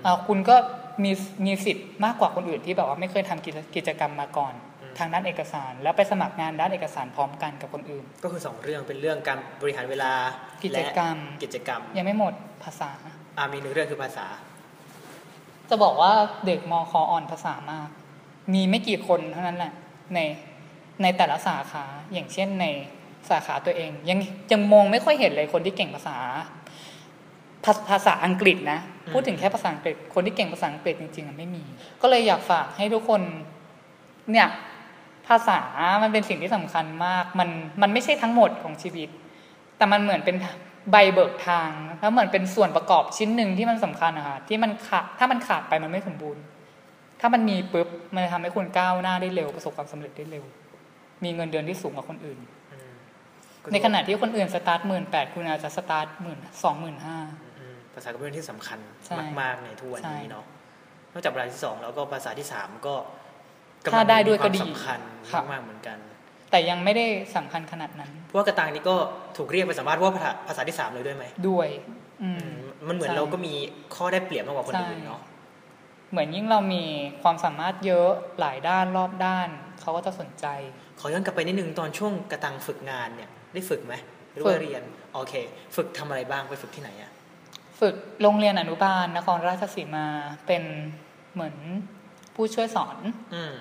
Speaker 1: อ่าคุณก็ มีมีสิทธิ์มากกว่าคนอื่นที่แบบว่าไม่เคยทำกิจกิจกรรมมาก่อน ทางด้านเอกสาร แล้วไปสมัครงานด้านเอกสารพร้อมกันกับคนอื่น
Speaker 2: ก็คือสองเรื่องเป็นเรื่องการบริหารเวลา
Speaker 1: กิจกรรม
Speaker 2: และกิจกรรม
Speaker 1: ยังไม่หมดภาษา
Speaker 2: อ่ามีหนึ่งเรื่องคือภาษา
Speaker 1: จะบอกว่าเด็กมคออ่อนภาษามาก มีไม่กี่คนเท่านั้นแหละในในแต่ละสาขาอย่างเช่นในสาขาตัวเอง ยังยังมองไม่ค่อยเห็นเลยคนที่เก่งภาษา ภาภาษาอังกฤษนะ
Speaker 2: อืม
Speaker 1: พูดถึงแค่ภาษาอังกฤษ คนที่เก่งภาษาอังกฤษจริงๆอะไม่มี ก็เลยอยากฝากให้ทุกคน เนี่ย ภาษามันเป็นสิ่งที่สำคัญมาก มันมันไม่ใช่ทั้งหมดของชีวิต แต่มันเหมือนเป็นใบเบิกทางแล้วเหมือนเป็นส่วนประกอบชิ้นหนึ่งที่มันสำคัญอะค่ะที่มันขาดถ้ามันขาดไปมันไม่สมบูรณ์ ถ้ามันมีปุ๊บมันจะทำให้คุณก้าวหน้าได้เร็วประสบความสำเร็จได้เร็ว มีเงินเดือนที่สูงกว่าคนอื่น
Speaker 2: อืม
Speaker 1: ในขณะที่คนอื่นสตาร์ทหมื่นแปดคุณอาจจะสตาร์ทหมื่นสองหมื่นห้า
Speaker 2: อืม ภาษาก็เป็นเรื่องที่สำคัญ
Speaker 1: ใช่
Speaker 2: มาก ๆ ในทุกวันนี้
Speaker 1: ใช่
Speaker 2: เนาะนอกจากภาษาที่สองแล้วก็ภาษาที่สามก็กำลัง
Speaker 1: ถ้าได้ด้วยก็
Speaker 2: มี
Speaker 1: ดี
Speaker 2: ความสำคัญ
Speaker 1: ครับ
Speaker 2: มากๆเหมือนกัน
Speaker 1: แต่ยังไม่ได้สำคัญขนาดนั้น
Speaker 2: เพราะว่ากระตังนี่ก็ถูกเรียกไปสัมภาษณ์ว่าภาษาภาษาที่สามเลยด้วยไหม
Speaker 1: ด้วยอืม
Speaker 2: อืมมันเหมือน
Speaker 1: ใช่
Speaker 2: เราก็มีข้อได้เปรียบมากกว่าคน
Speaker 1: ใช่
Speaker 2: อื่นเนาะ
Speaker 1: เหมือนยิ่งเรามีความสามารถเยอะหลายด้านรอบด้านเขาก็จะสนใจ
Speaker 2: ขอย้อนกลับไปนิดนึงตอนช่วงกระตังฝึกงานเนี่ยได้ฝึกไหมหรือ
Speaker 1: ฝึ
Speaker 2: ว่ากเรียนโอเค ฝึกทำอะไรบ้างไปฝึกที่ไหนอะ
Speaker 1: ฝึกโรงเรียนอนุบาลนครราชสีมาเป็นเหมือนผู้ช่วยสอน
Speaker 2: อืม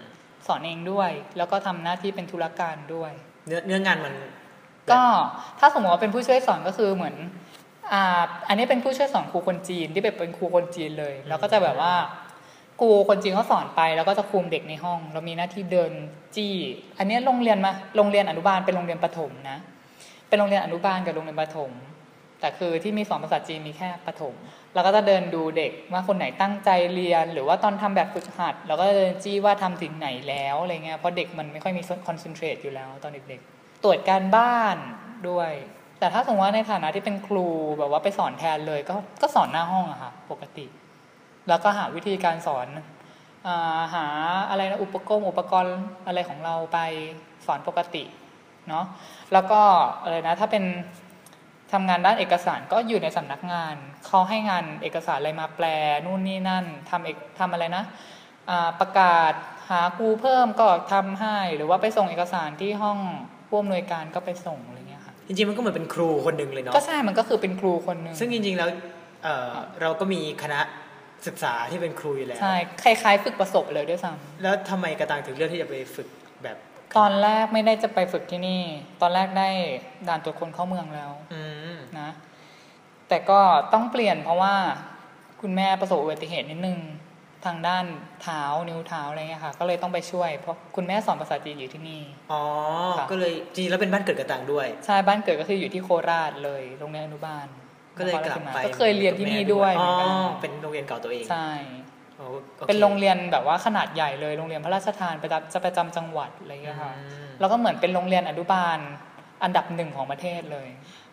Speaker 1: สอนเองด้วย แล้วก็ทำหน้าที่เป็นธุรการด้วย
Speaker 2: เนื้อเนื้องานมัน
Speaker 1: ก็ถ้าสมมติว่าเป็นผู้ช่วยสอนก็คือเหมือนอ่าอันนี้เป็นผู้ช่วยสอนครูคนจีนที่แบบเป็นครูคนจีนเลย แล้วก็จะแบบว่าครูคนจีนเขาสอนไป แล้วก็จะคุมเด็กในห้อง เรามีหน้าที่เดินจี้ อันนี้โรงเรียนมาโรงเรียนอนุบาลเป็นโรงเรียนประถมนะ เป็นโรงเรียนอนุบาลกับโรงเรียนประถม แต่คือที่มีสอนภาษาจีนมีแค่ประถม เราก็จะเดินดูเด็กว่าคนไหนตั้งใจเรียน หรือว่าตอนทำแบบฝึกหัด เราก็จะเดินจี้ว่าทำถึงไหนแล้วอะไรเงี้ยเพราะเด็กมันไม่ค่อยมีคอนเซนเทรตอยู่แล้วตอนเด็กๆ ตรวจการบ้านด้วย แต่ถ้าสมมติว่าในฐานะที่เป็นครูแบบว่าไปสอนแทนเลยก็ก็สอนหน้าห้องอะค่ะปกติ แล้วก็หาวิธีการสอนอหาอะไรนะอุปกรณ์อุปกรณ์อะไรของเราไปสอนปกติเนาะแล้วก็อะไรนะถ้าเป็น ทำงานด้านเอกสารก็อยู่ในสำนักงาน เขาให้งานเอกสารอะไรมาแปลนู่นนี่นั่นทำเอกทำอะไรนะอ่าประกาศหาครูเพิ่มก็ทำให้ หรือว่าไปส่งเอกสารที่ห้องผู้อำนวยการก็ไปส่งอะไรเงี้ยค่ะ
Speaker 2: จริงๆมันก็เหมือนเป็นครูคนหนึ่งเลยเนาะ
Speaker 1: ก็ใช่มันก็คือเป็นครูคนหนึ่ง
Speaker 2: ซึ่งจริงๆแล้วเอ่อเราก็มีคณะศึกษาที่เป็นครูอยู่แล้ว
Speaker 1: ใช่คล้ายๆ ฝึกประสบเลยด้วยซ้ำ
Speaker 2: แล้วทำไมกระตังถึงเลือกที่จะไปฝึกแบบ
Speaker 1: ตอนแรกไม่ได้จะไปฝึกที่นี่ ตอนแรกได้ด่านตรวจคนเข้าเมืองแล้ว
Speaker 2: อืม
Speaker 1: นะ แต่ก็ต้องเปลี่ยนเพราะว่าคุณแม่ประสบอุบัติเหตุนิดนึงทางด้านเท้านิ้วเท้าอะไรเงี้ยค่ะ ก็เลยต้องไปช่วย เพราะคุณแม่สอนภาษาจีนอยู่ที่นี่
Speaker 2: อ๋อ
Speaker 1: ค่ะ
Speaker 2: ก็เลยจริงๆแล้วเป็นบ้านเกิดกระตังด้วย
Speaker 1: ใช่ บ้านเกิดก็คืออยู่ที่โคราชเลย โรงเรียนอนุบาล
Speaker 2: ก็เลยกลับไป
Speaker 1: ก็เคยเรียนที่นี่ด้วยเห
Speaker 2: อ๋
Speaker 1: มื
Speaker 2: อ
Speaker 1: อนกัน
Speaker 2: เป็นโรงเรียนเก่าตัวเอง
Speaker 1: ใช่
Speaker 2: โอ้โอค
Speaker 1: เป็นโรงเรียนแบบว่าขนาดใหญ่เลยโรงเรียนพระราชทานประจำจะประจำจังหวัดอะไรเงี้ยค่ะ
Speaker 2: อืม
Speaker 1: แล้วก็เหมือนเป็นโรงเรียนอนุบาลอันดับหนึ่งของประเทศเลย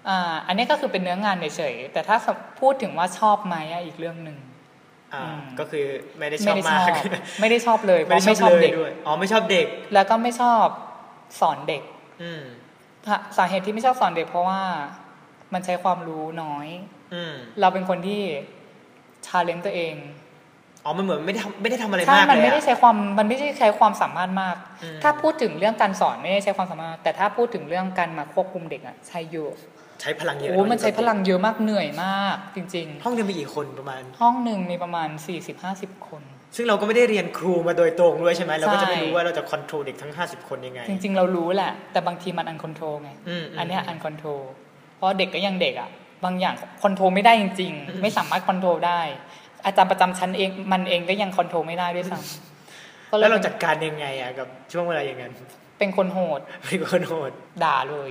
Speaker 1: อ่าอันนี้ก็คือเป็นเนื้องานเฉยๆแต่ถ้าพูดถึงว่าชอบไหมอะอีกเรื่องหนึ่ง
Speaker 2: อ่า
Speaker 1: อืม
Speaker 2: ก็คือไม่ได้ช
Speaker 1: ไม่
Speaker 2: อบ
Speaker 1: ได้ช
Speaker 2: มา
Speaker 1: อกบไม่ได้ชอบเลยเพ
Speaker 2: ไม่
Speaker 1: ราะ
Speaker 2: ได้
Speaker 1: ไม่
Speaker 2: ช
Speaker 1: ช
Speaker 2: อ
Speaker 1: อ
Speaker 2: บบเลย
Speaker 1: เด็ก
Speaker 2: ด้วยอ๋อไม่ชอบเด็ก
Speaker 1: แล้วก็ไม่ชอบสอนเด็ก
Speaker 2: อืม
Speaker 1: สาเหตุที่ไม่ชอบสอนเด็กเพราะว่ามันใช้ความรู้น้อย
Speaker 2: อืม
Speaker 1: เราเป็นคนที่ challenge ตัวเอง
Speaker 2: อ๋อ มันเหมือนไม่ได้ทำไม่ได้ทำอะไร
Speaker 1: ใช่
Speaker 2: มาก
Speaker 1: มัน
Speaker 2: เลย
Speaker 1: ไม่ได้
Speaker 2: อะ
Speaker 1: ใช้ความมันไม่ได้ใช้ความสามารถมาก
Speaker 2: อืม
Speaker 1: ถ้าพูดถึงเรื่องการสอนไม่ได้ใช้ความสามารถ แต่ถ้าพูดถึงเรื่องการมาควบคุมเด็กอะใช้เยอะ
Speaker 2: ใช้พลังเยอะ
Speaker 1: โอ้
Speaker 2: เะ
Speaker 1: มันใช้พลังเยอะมากเหนื่อยมาก จริง
Speaker 2: ห้องเรียนมีกี่คนประมาณ
Speaker 1: ๆห้องหนึ่งมีประมาณ 40-50 คน
Speaker 2: ซึ่งเราก็ไม่ได้เรียนครูมาโดยตรงด้วยใช่ไหมเราก็จะไม่
Speaker 1: ใช่
Speaker 2: รู้ว่าเราจะ control เด็กทั้ง 50 คนยังไง
Speaker 1: จริง ๆ เรารู้แหละ แต่บางทีมัน uncontrol ไง
Speaker 2: อืมอืม
Speaker 1: อันเนี้ย uncontrol เพราะเด็กก็ยังเด็กอะบางอย่าง control ไม่ได้จริง
Speaker 2: อืม
Speaker 1: ๆไม่สามารถ control ได้ อาจารย์ประจำชั้นเองมันเองก็ยัง control ไม่ได้ด้วยซ้ำก็เลย
Speaker 2: แล้
Speaker 1: ว
Speaker 2: เราจัดการยังไงอะกับช่วงเวลาอย่างนั้น
Speaker 1: เป็นคนโหด
Speaker 2: เป็นคนโหด
Speaker 1: ด่าเลย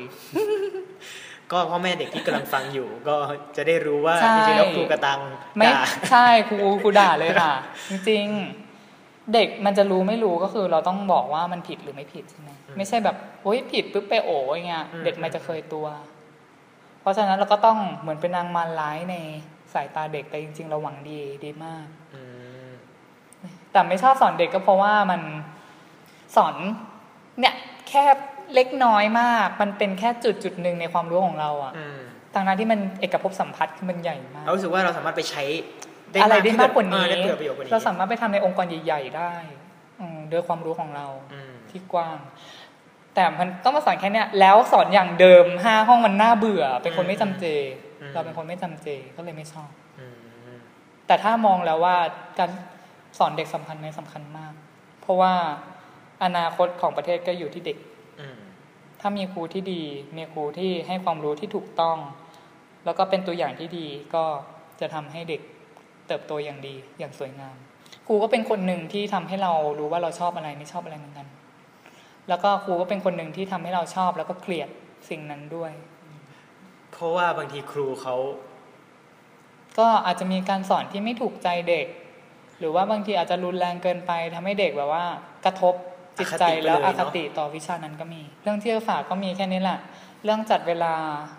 Speaker 2: ก็พ่อแม่เด็กที่กำลังฟังอยู่ ก็จะได้รู้ว่า
Speaker 1: ใช่
Speaker 2: จริงๆแล้วครูกระตัง
Speaker 1: ไม่
Speaker 2: ด่า
Speaker 1: ใช่ครูครูด่าเลยค่ะ จริงๆเด็กมันจะรู้ไม่รู้ก็คือเราต้องบอกว่ามันผิดหรือไม่ผิดใช่ไหม
Speaker 2: อืม
Speaker 1: ไม่ใช่แบบโอ้ยผิดปุ๊บไปโอ้ยเงี้ย
Speaker 2: อืม
Speaker 1: เด็กมันจะเคยตัว เพราะฉะนั้นเราก็ต้องเหมือนเป็นนางมารร้ายใน สายตาเด็กแต่จริง ๆ เราหวังดีดีมาก
Speaker 2: อืม
Speaker 1: แต่ไม่ชอบสอนเด็กก็เพราะว่ามันสอนเนี่ยแค่เล็กน้อยมาก มันเป็นแค่จุดจุดหนึ่งในความรู้ของเราอะ
Speaker 2: อืม
Speaker 1: ทางนั้นที่มันเอกภพสัมพัทธ์คือมันใหญ่มาก
Speaker 2: เรารู้สึกว่าเราสามารถไปใช้
Speaker 1: อะไรได้มากกว่า
Speaker 2: เอ
Speaker 1: นี้
Speaker 2: อได้เผื่อประโยชน์กว่านี้
Speaker 1: เราสามารถไปทำในองค์กรใหญ่ ๆ ได้อืมด้วยความรู้ของเรา
Speaker 2: อืม
Speaker 1: ที่กว้าง แต่มันต้องมาสอนแค่เนี้ยแล้วสอนอย่างเดิมห้าห้องมันน่าเบื่อ เป็นคนไม่จำเจ เราเป็นคนไม่จำเจก็เลยไม่ชอบ
Speaker 2: อืม
Speaker 1: แต่ถ้ามองแล้วว่าการสอนเด็กสำคัญไหมสำคัญมาก เพราะว่าอนาคตของประเทศก็อยู่ที่เด็ก
Speaker 2: อืม
Speaker 1: ถ้ามีครูที่ดี มีครูที่ให้ความรู้ที่ถูกต้อง แล้วก็เป็นตัวอย่างที่ดีก็จะทำให้เด็กเติบโตอย่างดีอย่างสวยงามครูก็เป็นคนหนึ่งที่ทำให้เรารู้ว่าเราชอบอะไรไม่ชอบอะไรเหมือนกัน แล้วก็ครูก็เป็นคนหนึ่งที่ทำให้เราชอบแล้วก็เกลียดสิ่งนั้นด้วย
Speaker 2: เพ ราะว่าบางทีครูเขา
Speaker 1: ก็อาจจะมีการสอนที่ไม่ถูกใจเด็ก หรือว่าบางทีอาจจะรุนแรงเกินไปทำให้เด็กแบบว่ากระทบจิตใจแล้วอคติต่อวิชานั้นก็มี เรื่องที่จะฝากก็มีแค่นี้แหละ เรื่องจัดเวลา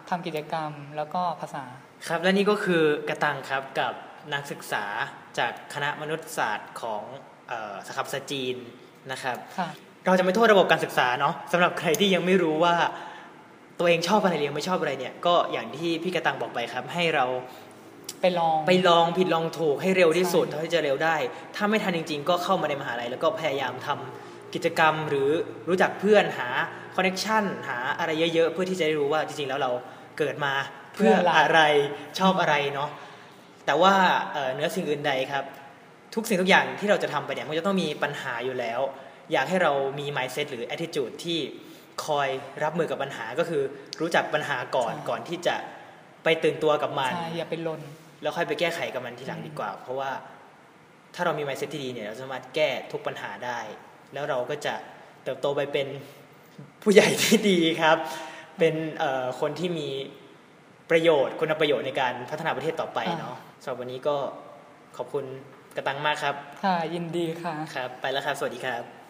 Speaker 1: ทำกิจกรรมแล้วก็ภาษา
Speaker 2: ครับและนี่ก็คือกระตังครับกับนักศึกษาจากคณะมนุษยศาสตร์ของเอ่อสาขาภาษาจีนนะครับ
Speaker 1: ค่ะ
Speaker 2: เราจะไม่โทษระบบการศึกษาเนาะสำหรับใครที่ยังไม่รู้ว่า ตัวเองชอบอะไรหรือยังไม่ชอบอะไรเนี่ย ก็อย่างที่พี่กระตังบอกไปครับ ให้เรา
Speaker 1: ไปลอง
Speaker 2: ไปลองผิดลองถูกให้เร็วที่สุด
Speaker 1: ใช่
Speaker 2: เท่าที่จะเร็วได้ ถ้าไม่ทันจริง ๆ ก็เข้ามาในมหาลัยแล้วก็พยายามทำกิจกรรมหรือรู้จักเพื่อนหาคอนเน t ชันหาอะไรเยอะๆ เพื่อที่จะได้รู้ว่าจริงๆ แล้วเราเกิดมาเพื่ออะไรชอบอะไรเนาะแต่ว่าเอ่อเหนื้อสิ่งอื่นใดครับ ทุกสิ่งทุกอย่างที่เราจะทำไปเนี่ยมันจะต้องมีปัญหาอยู่แล้ว อยากให้เรามี mindset หรือ attitude ที่ คอยรับมือกับปัญหาก็คือรู้จักปัญหาก่อน
Speaker 1: ใช่
Speaker 2: ก่อนที่จะไปตื่นตัวกับมัน
Speaker 1: ใช่อย่าไปลน
Speaker 2: แล้วค่อยไปแก้ไขกับมันทีหลัง
Speaker 1: อืม
Speaker 2: ดีกว่า เพราะว่าถ้าเรามี mindset ที่ดีเนี่ยเราสามารถแก้ทุกปัญหาได้ แล้วเราก็จะเติบโตไปเป็นผู้ใหญ่ที่ดีครับ เป็นเอ่อคนที่มีประโยชน์คุณประโยชน์ในการพัฒนาประเทศต่อไปเนาะสำหรับวันนี้ก็ขอบคุณกระตังมากครับ
Speaker 1: ค่ะยินดีค่ะ
Speaker 2: ครับ ไปแล้วครับ สวัสดีครับ